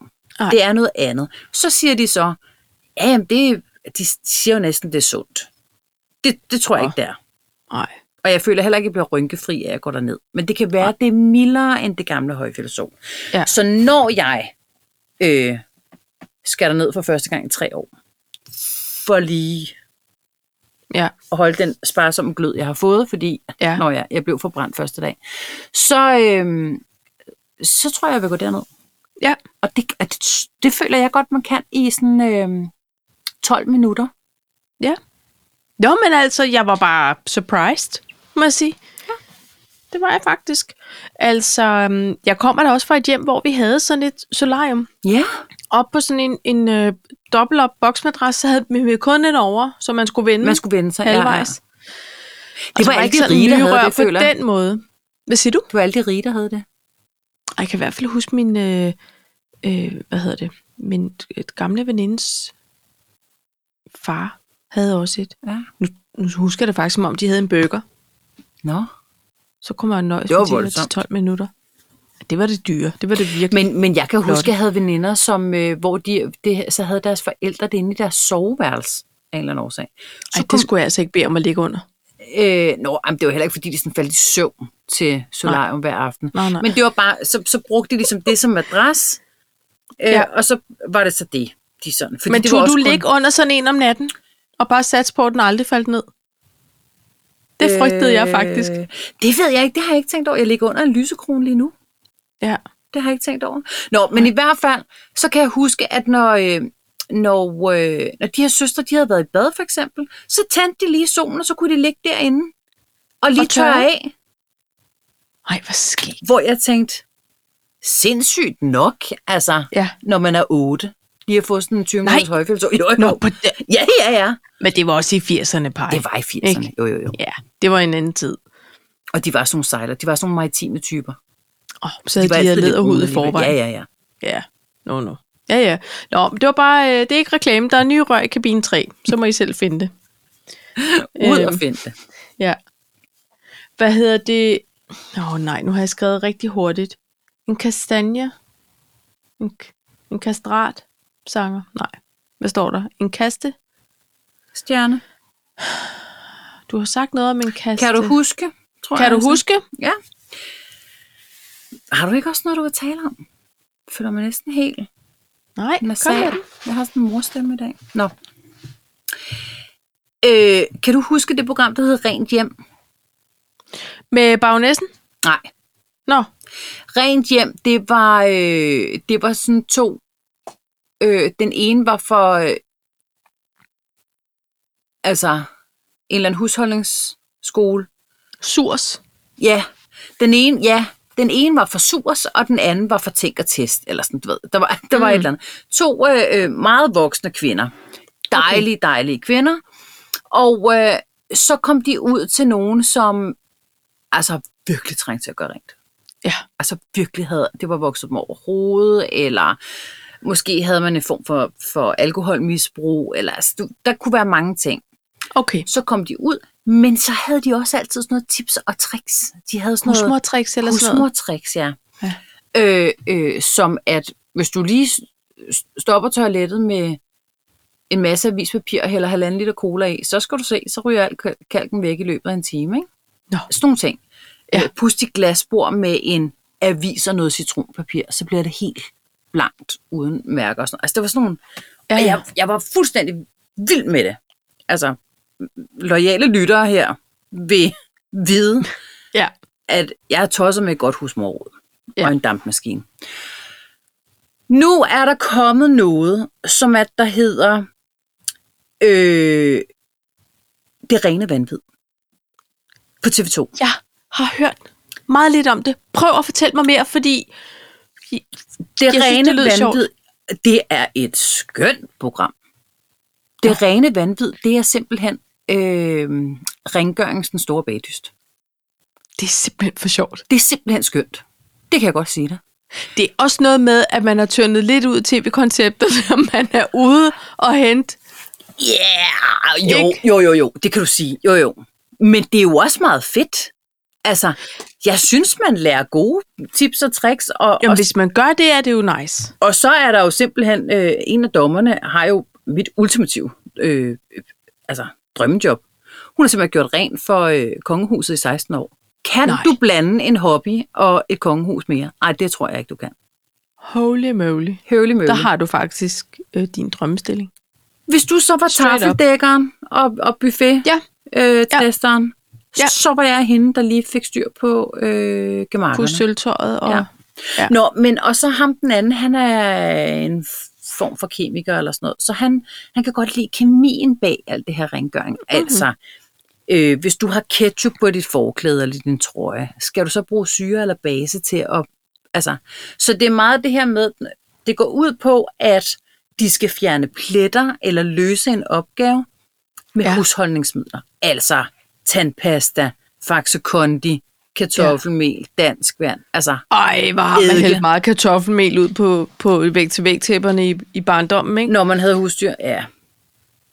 Det er noget andet. Så siger de så, ja, jamen det, de siger jo næsten, det er sundt. Det, det tror jeg Nå. ikke, det er. Nej. Og jeg føler heller ikke, at jeg bliver rynkefri af at gå derned. Men det kan være, at det er mildere end det gamle højfjeldssol. Ja. Så når jeg øh, skal derned for første gang i tre år, for lige Ja. at holde den sparsomme glød, jeg har fået, fordi Ja. når jeg, jeg blev forbrændt første dag, så, øh, så tror jeg, jeg vil gå derned. Ja. Og det, det, det føler jeg godt, man kan i sådan øh, 12 minutter. Nå, men altså, jeg var bare surprised, må jeg sige. Ja. Det var jeg faktisk. Altså, øhm, jeg kommer da også fra et hjem, hvor vi havde sådan et solarium. Ja. Op på sådan en, en øh, dobbelt op boksmadras, så havde vi kun en over, så man skulle vende Man skulle vende sig. halvvejs. Og Det så var alle ikke sådan rige, der havde det, på føler den måde. Hvad siger du? Det var alle de rige, der havde det. Jeg kan i hvert fald huske min, øh, øh, hvad hedder det, min et gamle venindes far havde også et. Ja. Nu, nu husker jeg det faktisk, som om de havde en burger. Nå. Så kunne man nøjes Det var med de der voldsomt. 12 minutter. Det var det dyre. Det var det virkelig. Men, men jeg kan Flotte. huske, at jeg havde veninder, som, øh, hvor de, det, så havde deres forældre det inde i deres soveværelse af en eller anden årsag. Så Ej, det skulle jeg altså ikke bede om at ligge under. Øh, nå, jamen, det var heller ikke, fordi de sådan faldt i søvn til solarium hver aften. Nej, nej. Men det var bare, så, så brugte de ligesom det som madras, øh, Ja. og så var det så det, de sådan. Fordi Men det var tog du kun- ligge under sådan en om natten? Og bare sats på, at den aldrig faldt ned? Det frygtede jeg faktisk. Øh, det ved jeg ikke, det har jeg ikke tænkt over. Jeg ligger under en lysekrone lige nu. Ja. Det har jeg ikke tænkt over. Nå, men i hvert fald, så kan jeg huske, at når, øh, når, øh, når de her søstre, de havde været i bad for eksempel, så tændte de lige solen, og så kunne de ligge derinde og lige Og tørre. tørre af. Ej, hvad skægt. Hvor jeg tænkte, sindssygt nok, altså, Ja. når man er 8. Lige at få sådan en 20 Nej. minutters højfældsår. Jo, jo. Nå, på det. Ja, ja, ja. Men det var også i 80'erne, Paj. Det var i 80'erne. Ikke? Jo, jo, jo. Ja, det var en anden tid. Og de var sådan nogle sejler. De var sådan nogle maritime typer. Oh, så de, de havde lederhud i forvejen. Ja, ja, ja. Ja, no, no. Ja, ja. Nå, det var bare, øh, det er ikke reklame. Der er nye rør i kabine 3. Så må I selv finde det. Ud Øhm. og finde det. Ja. Hvad hedder det? Åh oh, nej, nu har jeg skrevet rigtig hurtigt. En kastanje? En, en kastrat? Sanger? Nej. Hvad står der? En kaste? Stjerne. Du har sagt noget om en kaste. Kan du huske? Tror Kan jeg, du altså. huske? Ja. Har du ikke også noget, du vil tale om? Føler mig næsten helt Nej, kom nasal. med. Jeg har sådan en morstemme i dag. Nå. Øh, kan du huske det program, der hed Rent Hjem? Med bagnæssen? Nej. Nå, Rent Hjem, det var, øh, det var sådan to. Øh, den ene var for, øh, altså, en eller anden husholdningsskole. surs. Ja, den ene, ja, den ene var for surs, og den anden var for tænk og test, eller sådan, du ved. Der var, der var Mm. et eller andet. To øh, øh, meget voksne kvinder. Dejlige, dejlige kvinder. Og øh, så kom de ud til nogen, som altså virkelig trængte til at gøre rent. Ja. Altså virkelig havde, det var vokset dem over hovedet, eller måske havde man en form for, for alkoholmisbrug, eller altså, der kunne være mange ting Okay. så kom de ud, men så havde de også altid sådan noget tips og tricks. De havde sådan noget Husmortricks eller sådan noget. husmortricks, ja. Ja. Øh, øh, som at hvis du lige stopper toilettet med en masse avispapir og hælder halvanden liter cola i, så skal du se, så ryger alt kal- kalken væk i løbet af en time. Ikke? Nå. Sådan nogle ting. Ja. Øh, pust dit glasbord med en avis og noget citronpapir, så bliver det helt blankt uden mærker og sådan noget. Altså det var sådan nogle, Ja, ja. jeg, jeg var fuldstændig vild med det. Altså, lojale lyttere her vil vide, Ja. at jeg er tosset med et godt husmorråd ja. og en dampmaskine. Nu er der kommet noget, som at der hedder øh, det rene vanvid på TV2. Jeg har hørt meget lidt om det. Prøv at fortælle mig mere, fordi... Det Jeg synes, rene det vanvid, det er et skønt program. Det ja. rene vanvid, det er simpelthen øh, rengøringens den store bagdyst. Det er simpelthen for sjovt. Det er simpelthen skønt. Det kan jeg godt sige dig. Det er også noget med, at man har tørnet lidt ud tv-konceptet, når man er ude og hente. Ja, yeah, jo, jo, jo, jo, det kan du sige. Jo, jo. Men det er jo også meget fedt. Altså, jeg synes, man lærer gode tips og tricks, og, Jamen, og, hvis man gør det, er det jo nice. og så er der jo simpelthen, øh, en af dommerne har jo mit ultimative øh, altså, drømmejob. Hun har simpelthen gjort rent for øh, kongehuset i 16 år. Kan Nej. Du blande en hobby og et kongehus mere? Nej, det tror jeg ikke, du kan. Holy moly. Høvelig mølle. Der har du faktisk øh, din drømmestilling. Hvis du så var tafeldækkeren og, og buffet, Ja. øh, testeren, Ja. så var jeg hende, der lige fik styr på øh, gemakkerne. Pus sølvtøjet og... Ja. Ja. Nå, men og så ham den anden, han er en form for kemiker eller sådan noget, så han, han kan godt lide kemien bag alt det her rengøring. Mhm. Mm-hmm. Altså, øh, hvis du har ketchup på dit forklæde eller din trøje, skal du så bruge syre eller base til at... Altså, så det er meget det her med, det går ud på, at de skal fjerne pletter eller løse en opgave med ja. husholdningsmidler. Altså tandpasta, Faxe Kondi, kartoffelmel, dansk vand. Altså, Ej, hvor har man hældt meget kartoffelmel ud på, på væg-til-væg-tæpperne i, i barndommen, ikke? når man havde husdyr, ja.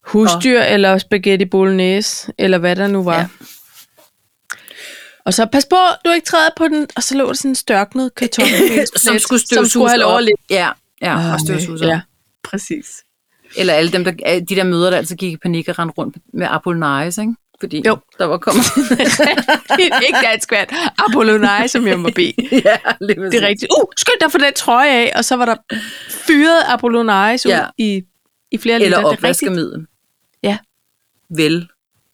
Husdyr eller spaghetti bolognese, eller hvad der nu var. Ja. Ja. Og så pas på, du ikke træder på den, og så lå der sådan en størknet kartoffelmel, som skulle som støvsuges skulle have lov at ligge. Ja, ja og støvsuges Ja, præcis. Eller alle dem, der, de der møder, der altid gik i panik og rendte rundt med Apollinaris, ikke? Fordi Jo. der var kommet... ikke dansk vand. Apollonai, som jeg må bede. ja, lige Det er rigtigt. Uh, skynd dig for den trøje af, og så var der fyret Apollonai Ja. i, i flere liter. Eller Det er rigtigt. opvaskemiddel. Ja. Vel,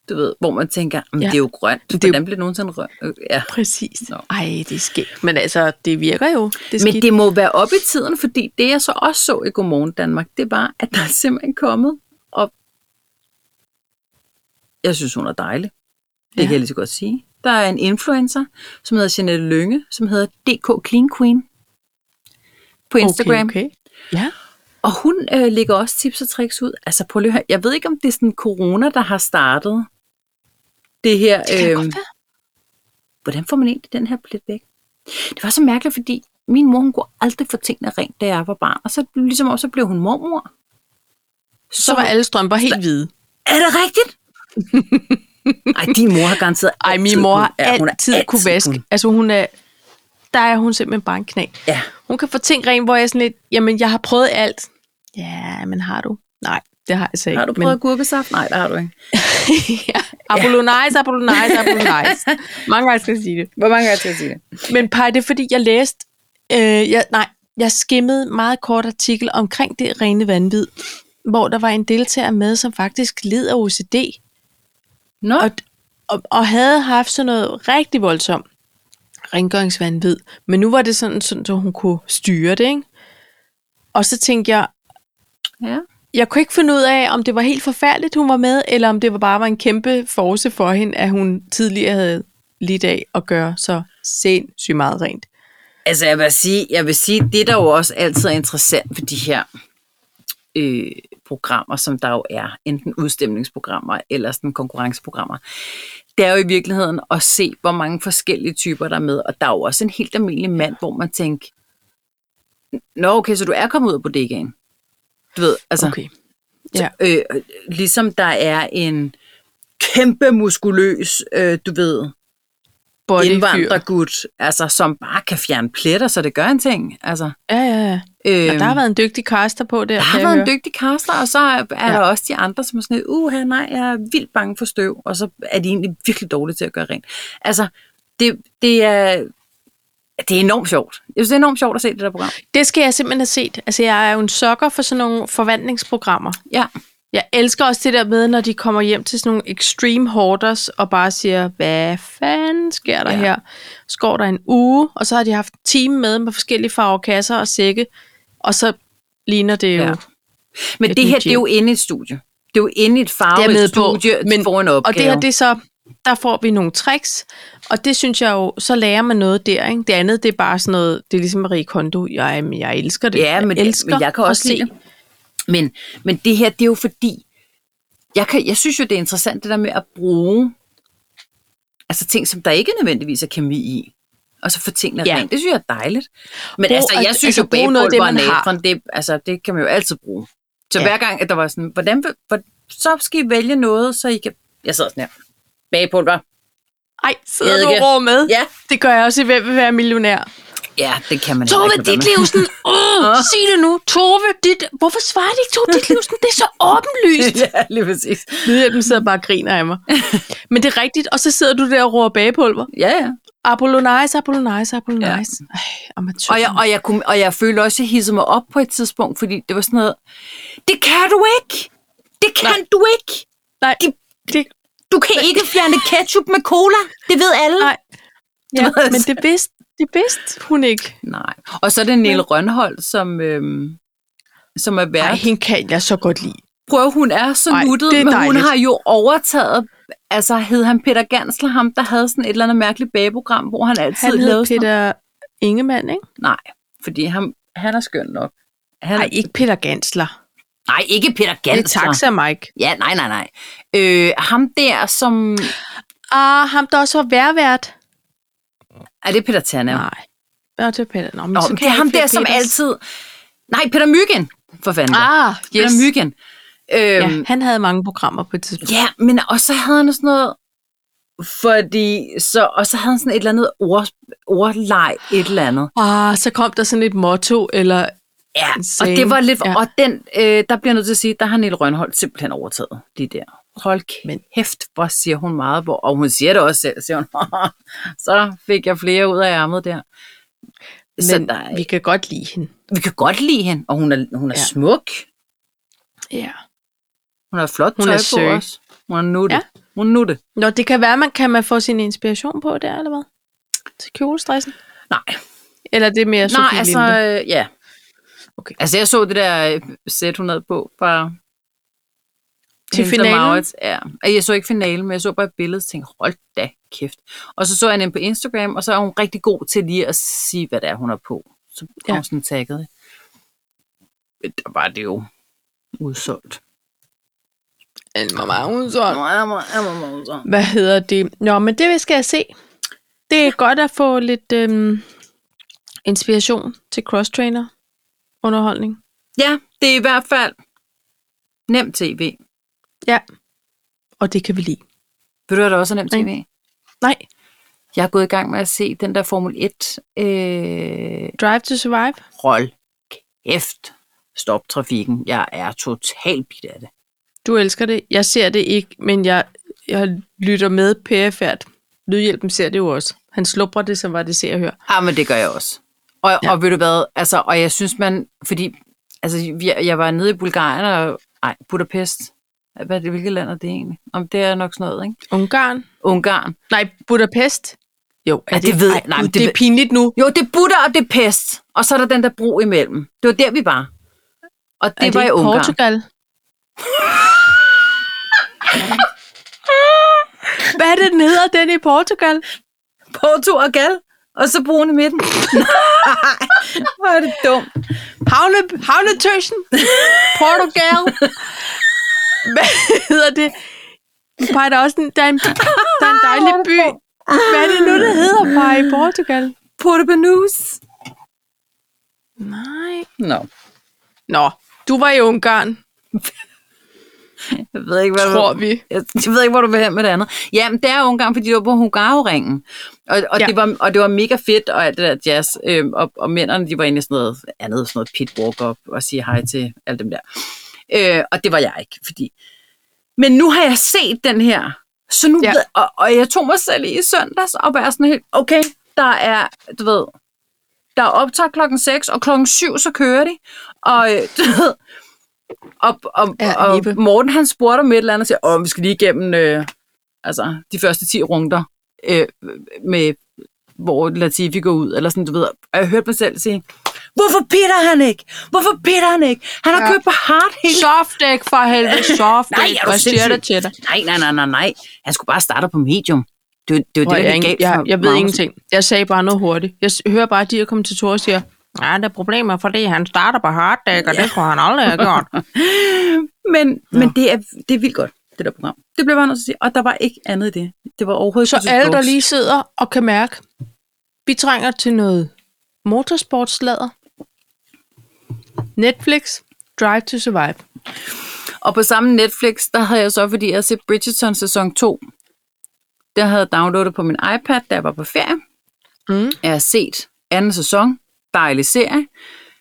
du ved, hvor man tænker, men Ja. det er jo grønt. Det er jo- Hvordan bliver det nogensinde rødt? Øh, Ja. Præcis. Nå. Ej, det er skægt. Men altså, det virker jo. Det er Men skidt. det må være op i tiden, fordi det jeg så også så i Godmorgen Danmark, det bare, at der er simpelthen kommet, jeg synes, hun er dejlig. Det Ja. kan jeg lige så godt sige. Der er en influencer, som hedder Jeanette Lønge, som hedder DK Clean Queen på Instagram. Okay, okay. Ja. Og hun øh, lægger også tips og tricks ud. Altså prøv lige. Jeg ved ikke, om det er sådan corona, der har startet det her. Det være. hvordan får man egentlig den her plet væk? Det var så mærkeligt, fordi min mor, hun kunne aldrig få tingene rent, da jeg var barn. Og så ligesom også, så blev hun mormor. Så var alle strømper helt hvide. Er det rigtigt? Ej, din mor har garanteret Ej, min altid mor har ja, hun altid kunne vaske. kun- Altså, hun er... Der er hun simpelthen bare en knæ. Ja, Hun kan få ting rent, hvor jeg er sådan lidt... Jamen, jeg har prøvet alt. Ja, men har du? Nej, det har jeg så ikke. har du prøvet men... gurkesaft? Nej, det har du ikke. Ja. Apollonise, Apollonise, Apollonise. Mange gange skal jeg sige det. Hvor mange gange skal jeg sige det? Men Paj, det er fordi, jeg læste... Øh, jeg, nej, jeg skimmede meget kort artikel omkring det rene vanvid, hvor der var en deltager med, som faktisk led af OCD, Nå, og, og, og havde haft sådan noget rigtig voldsomt rengøringsvandvid. Men nu var det sådan, sådan så hun kunne styre det, ikke? Og så tænkte jeg, ja. jeg kunne ikke finde ud af, om det var helt forfærdeligt, hun var med, eller om det var bare var en kæmpe force for hende, at hun tidligere havde lidt af at gøre så sindssygt meget rent. Altså, jeg vil sige, jeg vil sige det der jo også altid er interessant ved de her øh, programmer, som der jo er, enten udstemningsprogrammer eller sådan konkurrenceprogrammer, det er jo i virkeligheden at se, hvor mange forskellige typer der er med, og der er jo også en helt almindelig mand, hvor man tænker, Nå, okay, så du er kommet ud af bodegaen. Du ved, altså, Okay. Ja. øh, ligesom der er en kæmpe muskuløs, øh, du ved, Bodyfyr. indvandrergut, altså, som bare kan fjerne pletter, så det gør en ting. Altså, Ja, ja, ja. Øhm, Og der har været en dygtig caster på der, der har været høre. en dygtig caster, og så er, Ja. der også de andre, som er sådan lidt, uh, nej, jeg er vildt bange for støv, og så er de egentlig virkelig dårlige til at gøre rent. Altså, det, det er... Det er enormt sjovt. Jeg synes, det er enormt sjovt at se det der program. Det skal jeg simpelthen have set. Altså, jeg er jo en sokker for sådan nogle forvandlingsprogrammer. Ja. Jeg elsker også det der med, når de kommer hjem til sådan nogle extreme hoarders, og bare siger, hvad fanden sker der Ja. her? Så går der en uge, og så har de haft team med med forskellige farver kasser og sække, og så ligner det jo... Ja. Men Et det her, det er jo inde i et studie. Det er jo inde i et farverigt med på, studie men- foran en opgave. Og det her, det er så, der får vi nogle tricks, og det synes jeg jo, så lærer man noget der, ikke? Det andet, det er bare sådan noget, det er ligesom Marie Kondo, jeg, jeg elsker det. Ja, men, jeg elsker men jeg kan også lide det. Men, men det her, det er jo fordi, jeg, kan, jeg synes jo, det er interessant det der med at bruge Altså ting, som der ikke nødvendigvis er kemi i. Og så få tingene Ja. rent. Det synes jeg er dejligt. Men Brug- altså, jeg altså, synes altså, jo, bagepulver og natron, det, altså, det kan man jo altid bruge. Så Ja. hver gang, at der var sådan, hvordan, vil- hvor, så skal I vælge noget, så I kan... Jeg sidder sådan her. Bagepulver. Ej, sidder du Eddike. og rår med? Ja. Det gør jeg også i Hvem vil være millionær. Ja, det kan man Tove. Ditlevsen! Åh, sig det nu. Tove, dit... Hvorfor svarer de ikke Tove Ditlevsen? Det er så åbenlyst. ja, lige præcis. Lydhjælpen sidder bare og griner af mig. Men det er rigtigt, og så sidder du der og roer bagepulver. Ja, ja. Apollonize, Apollonize, Apollonize. Ja. Ej, amatør. Og jeg, og, jeg kunne, og jeg følte også, at jeg hissede mig op på et tidspunkt, fordi det var sådan noget, det kan du ikke! Det kan Nej. Du ikke! Nej, de- det, Du kan ikke fjerne ketchup med cola! Det ved alle! nej. Ja, men det vidste, det vidste hun ikke. Nej. Og så er det Niel Rønholdt, som, øhm, som er Nej, vært. hende kan jeg så godt lide. Prøv, hun er så Ej, nuttet, er men hun dejligt. har jo overtaget, altså hed han Peter Gansler, ham der havde sådan et eller andet mærkeligt bageprogram, hvor han altid Han lavede sådan Peter Ingemann, ikke? Nej, fordi han, han er skøn nok. Han, Nej, ikke Peter Gansler. nej, ikke Peter Det er Gansler. Taxa Mike. Ja, nej, nej, nej. Øh, ham der, som... Ah, ham der også var værvært. Er det Peter Tanner? Nej. Nå, det er Peter. Nå, men Nå, så det er ham der, som Peters. altid... Nej, Peter Myggen, for fanden. Ah, yes. Peter Myggen. Øhm, Ja, han havde mange programmer på et tidspunkt. Ja, men og så havde han sådan noget, fordi så, og så havde han sådan et eller andet ord, ordleg, et eller andet. Ah, så kom der sådan et motto, eller... Ja, og det var lidt, ja. og den, øh, der bliver jeg nødt til at sige, der har Niel Rønholdt simpelthen overtaget de der. Hold Men- kæft, hvor siger hun meget, hvor, og hun siger det også selv, siger hun, så fik jeg flere ud af ærmet der. Så Men der, er- vi kan godt lide hende. vi kan godt lide hende, og hun er, hun er Ja. smuk. Ja. Hun har flot Hun tøj er på sød. også. Hun er nutte. Ja. Hun er nutte. Nå, det kan være, man kan man få sin inspiration på der, eller hvad? Til kjolestressen? Nej, Eller er det mere Nej, Sofie altså, Linde? øh, ja. Okay. Altså, jeg så det der øh, sæt, hun havde på fra... Til og finalen? Maurits. Ja. Jeg så ikke finalen, men jeg så bare et billede og tænkte, hold da kæft. Og så så jeg hende på Instagram, og så er hun rigtig god til lige at sige, hvad det er, hun har på. Så Ja. hun sådan tagget Der var det jo udsolgt. Elmer Magnusson. Så. Hvad hedder det? Nå, men det skal jeg se. Det er godt at få lidt øhm, inspiration til cross-trainer underholdning. Ja, det er i hvert fald nemt tv. Ja. Og det kan vi lide. Ved du, hvad der også er nemt Nej. tv? Nej, Jeg er gået i gang med at se den der Formel 1. Øh, Drive to Survive. hold kæft. Stop trafikken. Jeg er totalt bit af det. Du elsker det. Jeg ser det ikke, men jeg, jeg lytter med pærefærd. Lydhjælpen ser det jo også. Han slupper det, som var det ser og hør. Ja, men det gør jeg også. Og, Ja. ja. og ved du hvad, altså, og jeg synes man, fordi, altså, jeg, jeg var nede i Bulgarien, og, ej, Budapest, hvad er det, hvilket land er det egentlig? Om det er nok sådan noget, ikke? Ungarn. Ungarn. Nej, Budapest. Jo, Ja, det ved jeg. Ej, Nej, det, det er pinligt nu. Jo, det er Buddha, og det er Pest, og så er der den der bro imellem. Det var der, vi var. Og det, er det var i Ungarn. Portugal? Hvad er det, den hedder, den i Portugal? Porto og Gal, og så broen i midten. Nej, hvor er det dumt. Havne, havnetøsen? Portugal? Hvad hedder det? Bare der er også en, der er en, der er en dejlig by. Hvad er det nu, det hedder bare i Portugal? Porto Banús. Nej. Nå, Nå, du var i Ungarn, jeg ved ikke, hvad tror du... vi. Jeg, jeg ved ikke, hvor du vil hen med det andet. Ja, men det er Ungarn, fordi det var på Hungaroringen. Og, og, Ja. det var, og det var mega fedt, og alt det der jazz. Øhm, og, og mændene, de var inde i sådan noget andet, sådan noget pit walk-up, og sige hej til alle dem der. Øh, og det var jeg ikke, fordi... Men nu har jeg set den her, så nu Ja. ved, og, og jeg tog mig selv i søndags og var sådan helt, okay, der er, du ved, der er optag klokken 6, og klokken 7, så kører de. Og, øh, du ved, og, og, Ja, og. Morten han spurgte om et eller andet, og siger, åh, vi skal lige igennem øh, altså, de første 10 runder, øh, med, hvor Latifi går ud, eller sådan, du ved. Og jeg hørte mig selv sige, hvorfor pitter han ikke? Hvorfor pitter han ikke? Han har Ja. ja. købt på hard hele Softdæk for helvede, softdæk. Nej, er du Hvad siger sindssyg? det til dig? Nej, nej, nej, nej, nej. Han skulle bare starte på medium. Det, er- det er Prøv, det, der jeg, gik jeg, jeg, ved ingenting. Jeg sagde bare noget hurtigt. Jeg hører bare, at de er Tor og siger, ja, der er problemer, fordi han starter på harddæk, og det kunne han aldrig have gjort. Men, men det, er, det er vildt godt. det der program. Det blev nødt til at sige. Og der var ikke andet i det. Det var overhovedet Så alle, der lige sidder og kan mærke, vi trænger til noget motorsportslader. Netflix, Drive to Survive. Og på samme Netflix, der havde jeg så, fordi jeg havde set Bridgerton sæson 2, der havde jeg downloadet på min iPad, da jeg var på ferie. Mm. Jeg har set anden sæson, dejlig serie.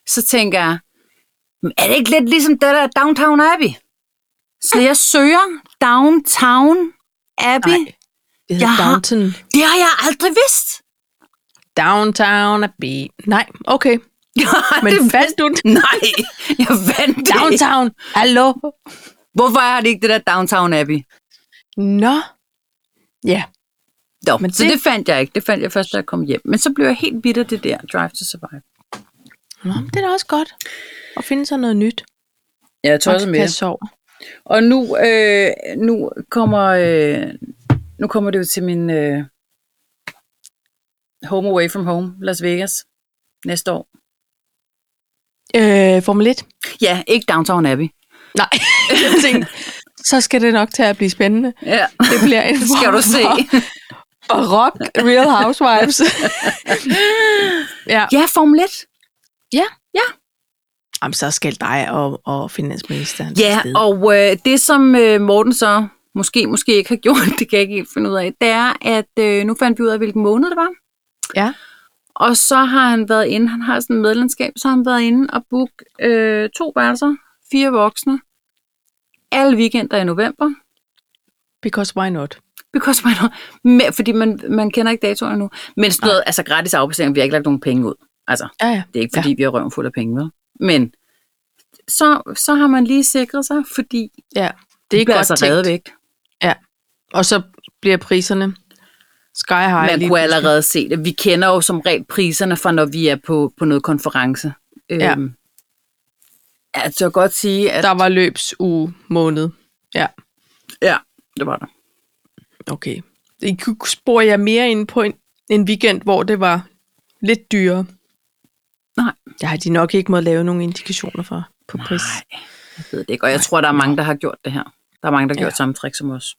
Så tænker jeg, "Men er det ikke lidt ligesom det der Downtown Abbey? Så jeg søger Downtown Abbey. Nej, det hedder Jeg har- Downton. Det har jeg aldrig vidst. Downtown Abbey. Nej, okay. Men det fandt du? Nej, jeg ikke. Downtown. Hallo? Hvorfor har det ikke det der Downtown Abbey? Nå. Ja. Nå, Men så det- det fandt jeg ikke. Det fandt jeg først, da jeg kom hjem. Men så blev jeg helt bitter det der Drive to Survive. Nå, men det er da også godt at finde sig noget nyt. Ja, jeg kan kaste sig over. Og nu, øh, nu kommer øh, nu kommer det jo til min øh, Home Away from Home, Las Vegas, næste år. Øh, Formel 1? Ja, ikke Downtown Abbey. Nej, jeg tænkte, så skal det nok til at blive spændende. Ja, Det bliver en skal form du se. for Barok Real Housewives. ja. Ja, Formel 1. ja. Ja. Jamen, så skal dig og, og finansministeren Ja, afsted. og øh, det som øh, Morten så måske, måske ikke har gjort, det kan jeg ikke helt finde ud af, det er, at øh, nu fandt vi ud af, hvilken måned det var. Ja. Og så har han været inde, han har sådan et medlemskab, så har han været inde og book øh, to værelser, fire voksne, alle weekender i november. Because why not? Because why not? Med, fordi man, man kender ikke datoerne nu. Men sådan noget, altså gratis afbestilling, vi har ikke lagt nogen penge ud. Altså, Ja, ja. det er ikke fordi, ja. vi har røven fuld af penge, vel? Men så, så har man lige sikret sig, fordi ja. Det er bliver godt altså tænkt. væk. Ja. Og så bliver priserne sky high. Man kunne allerede se det. Vi kender jo som regel priserne fra, når vi er på, på noget konference. Ja. Øhm, ja, så jeg godt sige, at Der var løbsuge måned. Ja, ja, det var der. okay. I kunne spore jeg mere ind på en, en weekend, hvor det var lidt dyrere. Nej. Det har de nok ikke måtte lave nogle indikationer for på pris. Nej, jeg ved det ikke. Og jeg tror, der er mange, der har gjort det her. Der er mange, der har Ja. gjort samme trick som os.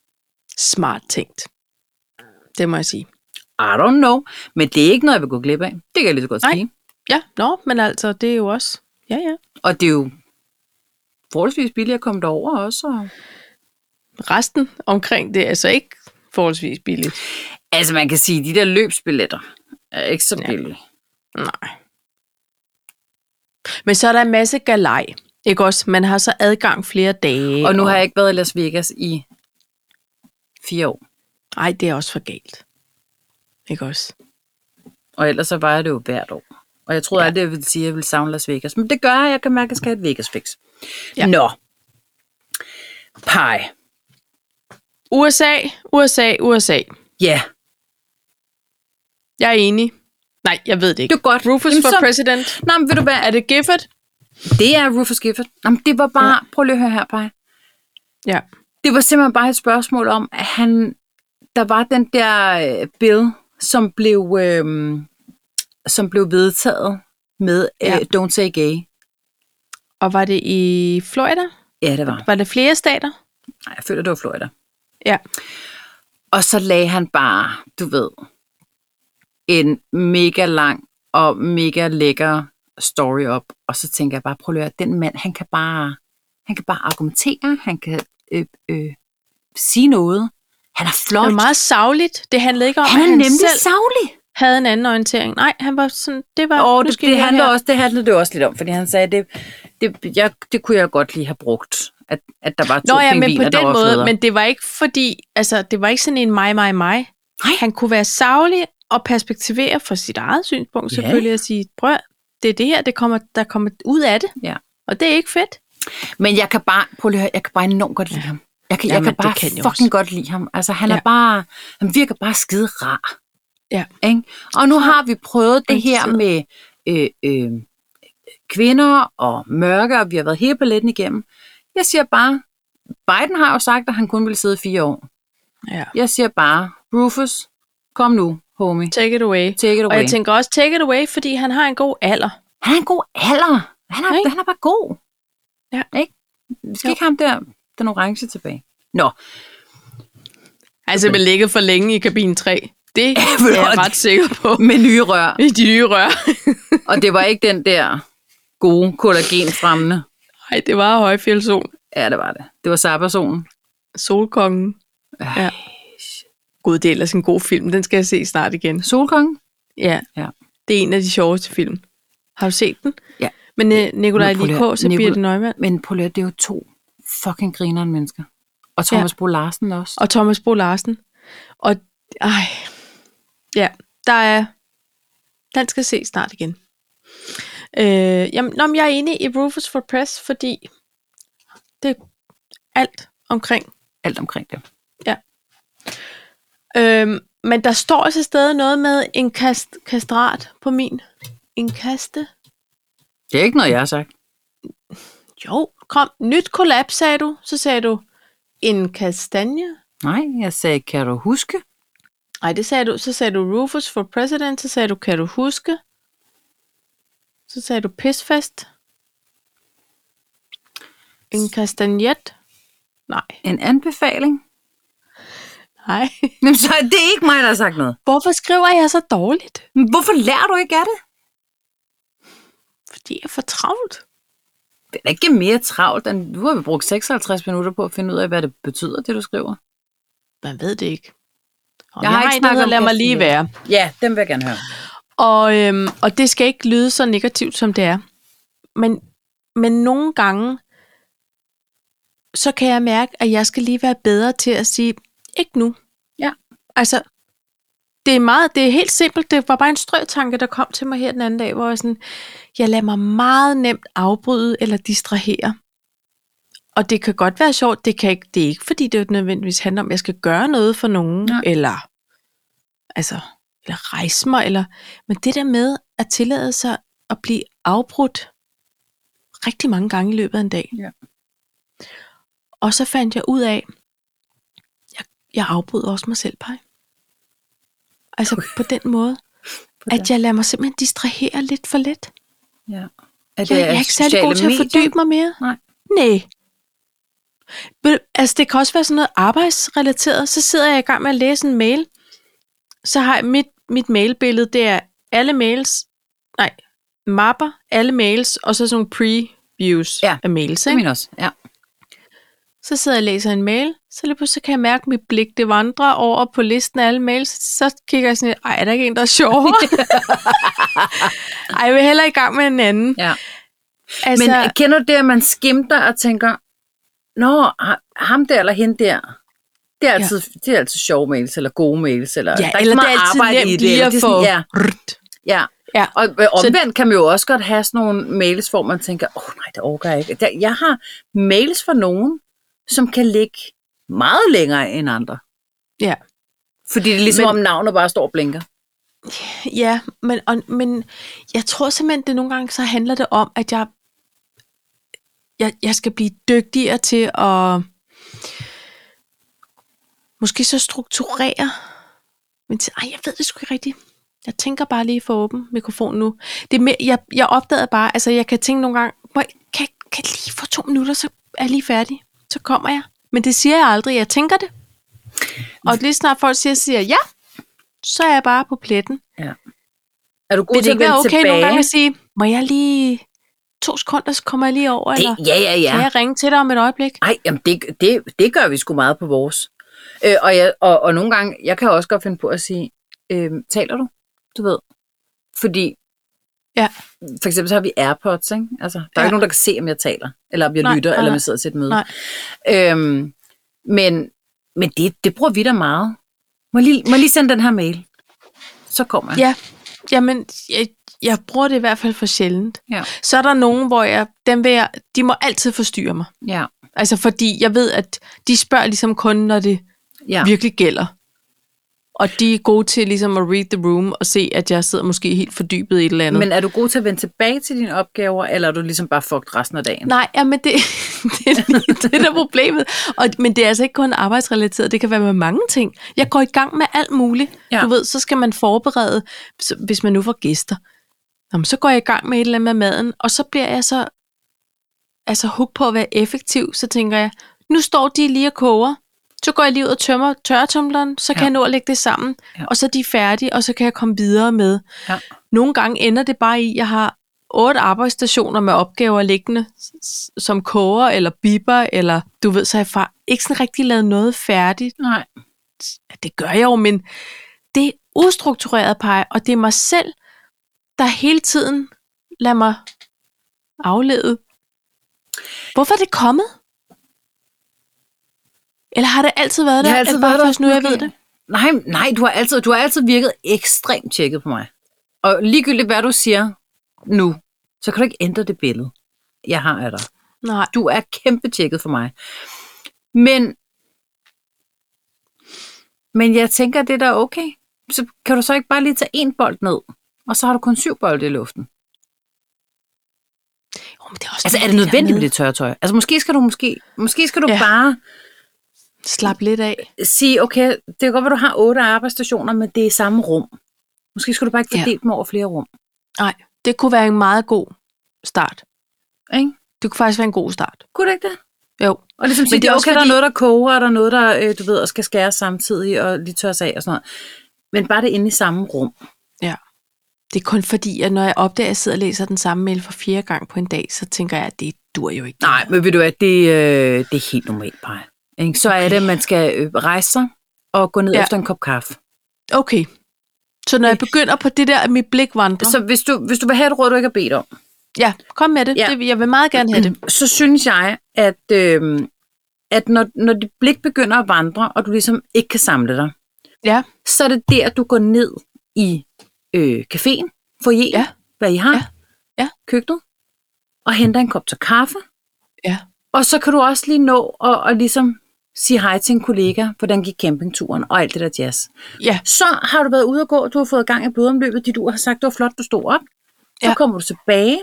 Smart tænkt. Det må jeg sige. I don't know. Men det er ikke noget, jeg vil gå glip af. Det kan jeg lige så godt Nej. sige. Ja, nå, men altså, det er jo også... Ja, ja. Og det er jo forholdsvis billigt at komme derover også. Og... Resten omkring det er altså ikke forholdsvis billigt. Altså, man kan sige, at de der løbsbilletter er ikke så Ja. billige. Nej. Men så er der en masse galej. Ikke også? Man har så adgang flere dage. Og nu har jeg ikke været i Las Vegas i fire år. Nej, det er også for galt. Ikke også? Og ellers så var jeg det jo hvert år. Og jeg troede Ja. aldrig, jeg ville sige, at jeg ville savne Las Vegas. Men det gør jeg. Jeg kan mærke, at jeg skal have et Vegas fix. Ja. Nå. Pej. USA, USA, USA. Ja. Jeg er enig. Nej, jeg ved det ikke. Det er godt. Rufus Jamen, for så- president. Nå, men ved du hvad? Er det Gifford? Det er Rufus Gifford. Jamen, det var bare... Ja. Prøv lige at høre her, Pej. Ja. Det var simpelthen bare et spørgsmål om, at han... Der var den der øh, bill, som blev, øh, som blev vedtaget med øh, Ja. Don't Say Gay. Og var det i Florida? Ja, det var. Var det flere stater? Nej, jeg føler, det var Florida. Ja. Og så lagde han bare, du ved, en mega lang og mega lækker story op. Og så tænker jeg bare, prøv at høre, den mand, han kan bare, han kan bare argumentere, han kan øh, øh, sige noget. Han er Det flot. var meget savligt. Det handlede ikke om, han er at han nemlig selv savlig. havde en anden orientering. Nej, han var sådan, det var, Og det, det, handler her. også, det handlede det også lidt om, fordi han sagde, det, det, jeg, det kunne jeg godt lige have brugt, at, at der var to Nå ja, men på den måde, men det var ikke fordi, altså det var ikke sådan en mig, mig, mig. Nej. Han kunne være savlig og perspektivere fra sit eget synspunkt Ja. selvfølgelig, og sige, prøv, det er det her, det kommer, der kommer ud af det. Ja. Og det er ikke fedt. Men jeg kan bare, prøv lige at høre, jeg kan bare enormt godt lide ham. Jeg kan, jeg Jamen, kan det bare kan jeg fucking også. godt lide ham. Altså, han Ja. er bare, han virker bare skide rar. Ja. Ikke? Og nu har vi prøvet det her med øh, øh, kvinder og mørke, og vi har været hele paletten igennem. Jeg siger bare, Biden har jo sagt, at han kun ville sidde fire år. Ja. Jeg siger bare, Rufus, kom nu, homie. Take it away. Take it Og away. jeg tænker også, take it away, fordi han har en god alder. Han er en god alder. Han er, han er bare god. Ja. Ikke? Vi skal Jo. ikke ham der, den orange tilbage. Nå, Han er simpelthen ligget for længe i kabine 3. Det er jeg ret sikker på. med nye rør. I de nye rør. Og det var ikke den der gode kollagenfremmende. Nej, det var højfjeldszon. Ja, det var det. Det var sabbersonen. Solkongen. Ja. Gud, det er ellers en god film. Den skal jeg se snart igen. Solkongen? Ja. Ja. Det er en af de sjoveste film. Har du set den? Ja. Men uh, Nikolaj og Nicol- Birte Neumann. Men prøv det er jo to fucking grineren mennesker. Og Thomas ja. Bo Larsen også. Og Thomas Bo Larsen. Og ej, ja, der er, den skal se snart igen. Øh, jamen, nå, jeg er enig i Rufus for Press, fordi det er alt omkring. Alt omkring det. Øh, men der står altså stadig noget med en kast, kastrat på min. En kaste? Det er ikke noget, jeg har sagt. Jo, kom. Nyt kollab, sagde du. Så sagde du en kastanje. Nej, jeg sagde, kan du huske? Nej, det sagde du. Så sagde du Rufus for President. Så sagde du, kan du huske? Så sagde du pisfest. En kastanjet. Nej. En anbefaling? Nej. Jamen, så er det ikke mig, der har sagt noget. Hvorfor skriver jeg så dårligt? Men Hvorfor lærer du ikke af det? Fordi jeg er for travlt. Det er ikke mere travlt, end nu har vi brugt 56 minutter på at finde ud af, hvad det betyder, det du skriver. Man ved det ikke. Og Jeg jeg, har ikke snakket om at lade mig lige være. Ja, dem vil jeg gerne høre. Og, øhm, og det skal ikke lyde så negativt, som det er. Men, men nogle gange, så kan jeg mærke, at jeg skal lige være bedre til at sige, ikke nu. Ja. Altså, det er meget, det er helt simpelt. Det var bare en strøtanke, der kom til mig her den anden dag, hvor jeg sådan, jeg lader mig meget nemt afbryde eller distrahere. Og det kan godt være sjovt, det, kan ikke, det er ikke fordi, det nødvendigvis handler om, at jeg skal gøre noget for nogen, Nej. eller, altså, eller rejse mig, eller, men det der med at tillade sig at blive afbrudt rigtig mange gange i løbet af en dag. Ja. Og så fandt jeg ud af, jeg, jeg afbryder også mig selv, Paj. Altså på den måde, at jeg lader mig simpelthen distrahere lidt for let. Ja. Er Jeg, jeg er ikke særlig god til at fordybe mig mere. Nej. Nej. Altså, det kan også være sådan noget arbejdsrelateret. Så sidder jeg i gang med at læse en mail. Så har jeg mit, mit mailbillede, det er alle mails, nej, mapper, alle mails, og så sådan nogle previews Ja, af mails. Det Ikke? min også, ja. Så sidder jeg og læser en mail, så lige pludselig kan jeg mærke, at mit blik det vandrer over på listen af alle mails. Så kigger jeg sådan, lidt, ej, er der ikke en, der er sjovere? ej, jeg vil hellere i gang med en anden. ja. Altså, Men kender du det, at man skimter og tænker, Nå, ha- ham der eller hende der, det er altid, ja. det er altid sjove mails, eller gode mails, eller ja, der er eller det er altid arbejde i nemt det. lige at få... ja, ja. Ja. Og øh, omvendt kan man jo også godt have sådan nogle mails, hvor man tænker, åh oh, nej, det overgår jeg ikke. Jeg har mails fra nogen, som kan ligge meget længere end andre. Ja. Fordi det er ligesom Men- om navnet bare står og blinker. Ja, men, og, men jeg tror simpelthen, det nogle gange så handler det om, at jeg, jeg, jeg skal blive dygtigere til at måske så strukturere. Men til, ej, jeg ved det sgu ikke rigtigt. Jeg tænker bare lige for åben mikrofon nu. Det mere, jeg, jeg opdagede bare, altså jeg kan tænke nogle gange, må jeg, kan, kan jeg lige få to minutter, så er jeg lige færdig. Så kommer jeg. Men det siger jeg aldrig, jeg tænker det. Og lige snart folk siger, siger ja, så er jeg bare på pletten. Ja. Er du god Vil det til at ikke være okay tilbage? nogle gange at sige, må jeg lige to sekunder, så kommer jeg lige over, eller det, ja, ja, ja. kan jeg ringe til dig om et øjeblik? Ej, jamen det, det, det gør vi sgu meget på vores. Øh, og, jeg, og, og nogle gange, jeg kan også godt finde på at sige, øh, taler du? Du ved. Fordi, Ja. for eksempel så har vi Airpods, ikke? Altså, der er Ja. ikke nogen, der kan se, om jeg taler, eller om jeg Nej, lytter, nej, eller om jeg sidder til et møde. Nej. Øhm, men men det, det bruger vi da meget. Må jeg lige, må jeg lige sende den her mail? Så kommer jeg. Ja, jamen, jeg, jeg bruger det i hvert fald for sjældent. Ja. Så er der nogen, hvor jeg, dem vil jeg, de må altid forstyrre mig. Ja. Altså fordi jeg ved, at de spørger ligesom kun, når det ja. virkelig gælder. Og de er gode til ligesom at read the room og se, at jeg sidder måske helt fordybet i et eller andet. Men er du god til at vende tilbage til dine opgaver, eller er du ligesom bare fucked resten af dagen? Nej, ja, men det, det, er lige det der er problemet. Og, men det er altså ikke kun arbejdsrelateret, det kan være med mange ting. Jeg går i gang med alt muligt. Ja. Du ved, så skal man forberede, hvis man nu får gæster. Jamen, så går jeg i gang med et eller andet med maden, og så bliver jeg så altså hook på at være effektiv, så tænker jeg, nu står de lige og koger. Så går jeg lige ud og tømmer tørretumbleren, så kan Ja. jeg nå at lægge det sammen, Ja. og så er de færdige, og så kan jeg komme videre med. Ja. Nogle gange ender det bare i, at jeg har otte arbejdsstationer med opgaver liggende, som koger eller biber, eller du ved, så har jeg far ikke sådan rigtig lavet noget færdigt. Nej. Det gør jeg jo, men det er ustruktureret pege, og det er mig selv, der hele tiden lader mig aflede. Hvorfor er det kommet? Eller har det altid været der? Jeg har altid været der, først nu, jeg ved det? Nej, nej du, har altid, du har altid virket ekstremt tjekket på mig. Og ligegyldigt hvad du siger nu, så kan du ikke ændre det billede, jeg har af dig. Nej. Du er kæmpe tjekket for mig. Men, men jeg tænker, det er da okay. Så kan du så ikke bare lige tage en bold ned, og så har du kun syv bolde i luften. Jo, men det er, også Altså er det nødvendigt med det tørretøj? Altså måske skal du måske, måske skal du ja. bare Slap lidt af. sige, okay, det kan godt være, du har otte arbejdsstationer, men det er i samme rum. Måske skal du bare ikke Ja. fordele dem over flere rum. Nej, det kunne være en meget god start. Ikke? Det kunne faktisk være en god start. Kunne det ikke det? Jo. Og ligesom sige, det det er okay, der er fordi- noget, der koger, og der er noget, der, øh, du ved, og skal skæres samtidig, og lige tørres af og sådan noget. Men bare det inde i samme rum. Det er kun fordi, at når jeg opdager, at jeg sidder og læser den samme mail for fjerde gang på en dag, så tænker jeg, at det dur jo ikke. Nej, men ved du hvad, det, øh, det er helt normalt, Paj. Ikke? Så er Okay. det, at man skal øh, rejse sig og gå ned Ja. efter en kop kaffe. Okay. Så når jeg begynder på det der, at mit blik vandrer, Så hvis du, hvis du vil have et råd, du ikke har bedt om, ja, kom med det. Ja. det. Jeg vil meget gerne have det. så synes jeg, at, øh, at når, når dit blik begynder at vandre, og du ligesom ikke kan samle dig, Ja. så er det der, du går ned i øh, caféen, foyer, Ja. hvad I har, Ja. Ja. køkkenet, og henter en kop til kaffe. Ja. Og så kan du også lige nå at, at ligesom sige hej til en kollega, hvordan gik campingturen og alt det der jazz. Ja. Så har du været ude at gå, du har fået gang i blodomløbet, dit ur har sagt, det var flot, du stod op. Så Ja. kommer du tilbage,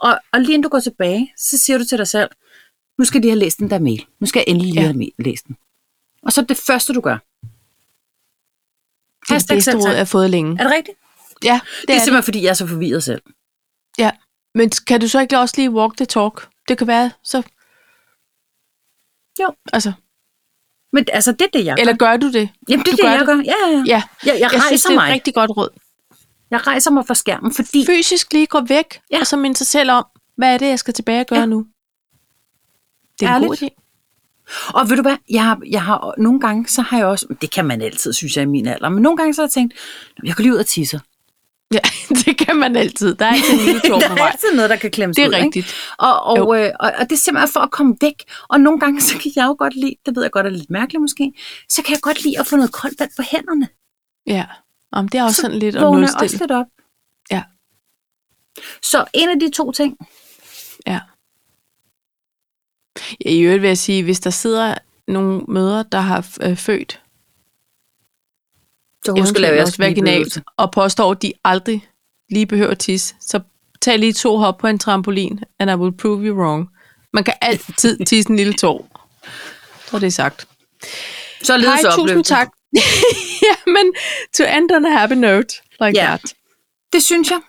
og, og lige inden du går tilbage, så siger du til dig selv, nu skal de have læst den der mail. Nu skal jeg endelig lige Ja. have læst den. Og så er det det første, du gør. Det er det bedste råd, jeg har fået længe. Er det rigtigt? Ja, Det, det, det er er simpelthen, fordi jeg er så forvirret selv. det. Ja. Men kan du så ikke også lige walk the talk? Det kan være, så... Jo. Altså, Men altså, det er det, jeg gør. eller gør du det? Jamen, det er det, gør jeg det? gør. Ja, ja, ja. Ja. Jeg, jeg, Jeg rejser synes, det er mig. et rigtig godt råd. Jeg rejser mig fra skærmen, fordi... Fysisk lige gå væk, Ja. og så minde sig selv om, hvad er det, jeg skal tilbage og gøre Ja. nu? Det er en god Ærligt. idé. Og ved du hvad, jeg har, jeg har, nogle gange, så har jeg også, det kan man altid, synes jeg, i min alder, men nogle gange så har jeg tænkt, "Nå, jeg går lige ud og tisse. Ja, det kan man altid. Der er altid en lille tår der på er vej. altid noget, der kan klemmes Det er ud, ikke? rigtigt. Og, og, Jo. øh, og, og det er simpelthen for at komme væk. Og nogle gange, så kan jeg jo godt lide, det ved jeg godt er lidt mærkeligt måske, så kan jeg godt lide at få noget koldt vand på hænderne. Ja. Om det er også sådan lidt at jeg også nulstille. lidt op. Ja. Så en af de to ting, Ja. I øvrigt vil jeg sige, hvis der sidder nogle mødre, der har øh, født så lave jeres vaginalt, og påstår, at de aldrig lige behøver tisse, så tag lige to hop på en trampolin, and I will prove you wrong. Man kan altid tisse en lille tår. Så er det sagt. Så ledes Hej, tusind opløftet. tak. ja, men to end on a happy note, like Ja. that. Det synes jeg.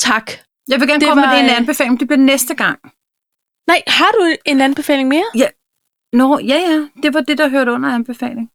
Tak. Jeg vil gerne Det komme var, med det en øh, anbefaling. Det bliver næste gang. Nej, har du en anbefaling mere? Nå, ja, ja. Det var det, der hørte under anbefaling.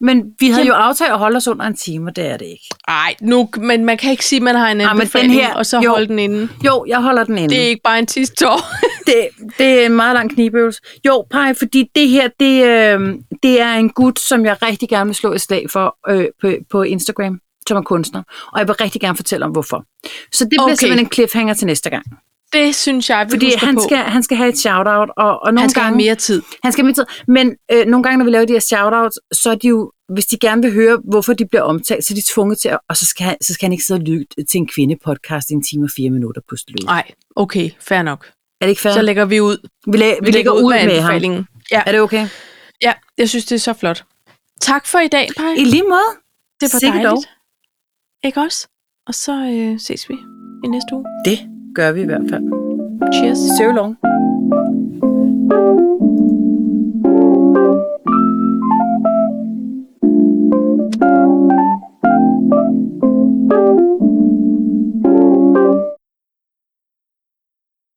Men vi havde jo aftalt at holde os under en time, og det er det ikke. Nej, nu, men man kan ikke sige, at man har en anbefaling, her- og så jo. holde den inde. Jo, jeg holder den inde. Det er ikke bare en tistår. det, det er en meget lang knibøvelse. Jo, Paj, fordi det her, det, øh, det er en gut, som jeg rigtig gerne vil slå et slag for øh, på, på Instagram, som er kunstner. Og jeg vil rigtig gerne fortælle om, hvorfor. Så det bliver Okay. simpelthen en cliffhanger til næste gang. Det synes jeg, vi Fordi han på. skal, han skal have et shout-out, og, og nogle han skal gange... have mere tid. Han skal have mere tid. Men øh, nogle gange, når vi laver de her shoutouts, så er de jo, hvis de gerne vil høre, hvorfor de bliver omtalt, så er de tvunget til at, og så skal, han, så skal han ikke sidde og lytte til en kvindepodcast i en time og fire minutter på slut. Nej, okay, fair nok. Er det ikke fair? Så lægger vi ud. vi, læ- vi, lægger ud med, med ham. Ja, Er det okay? ja, jeg synes, det er så flot. Tak for i dag, Paj. I lige måde. Det var Sikke dejligt. dog. Ikke også? Og så øh, ses vi i næste uge. Det gør vi i hvert fald. Cheers. So long.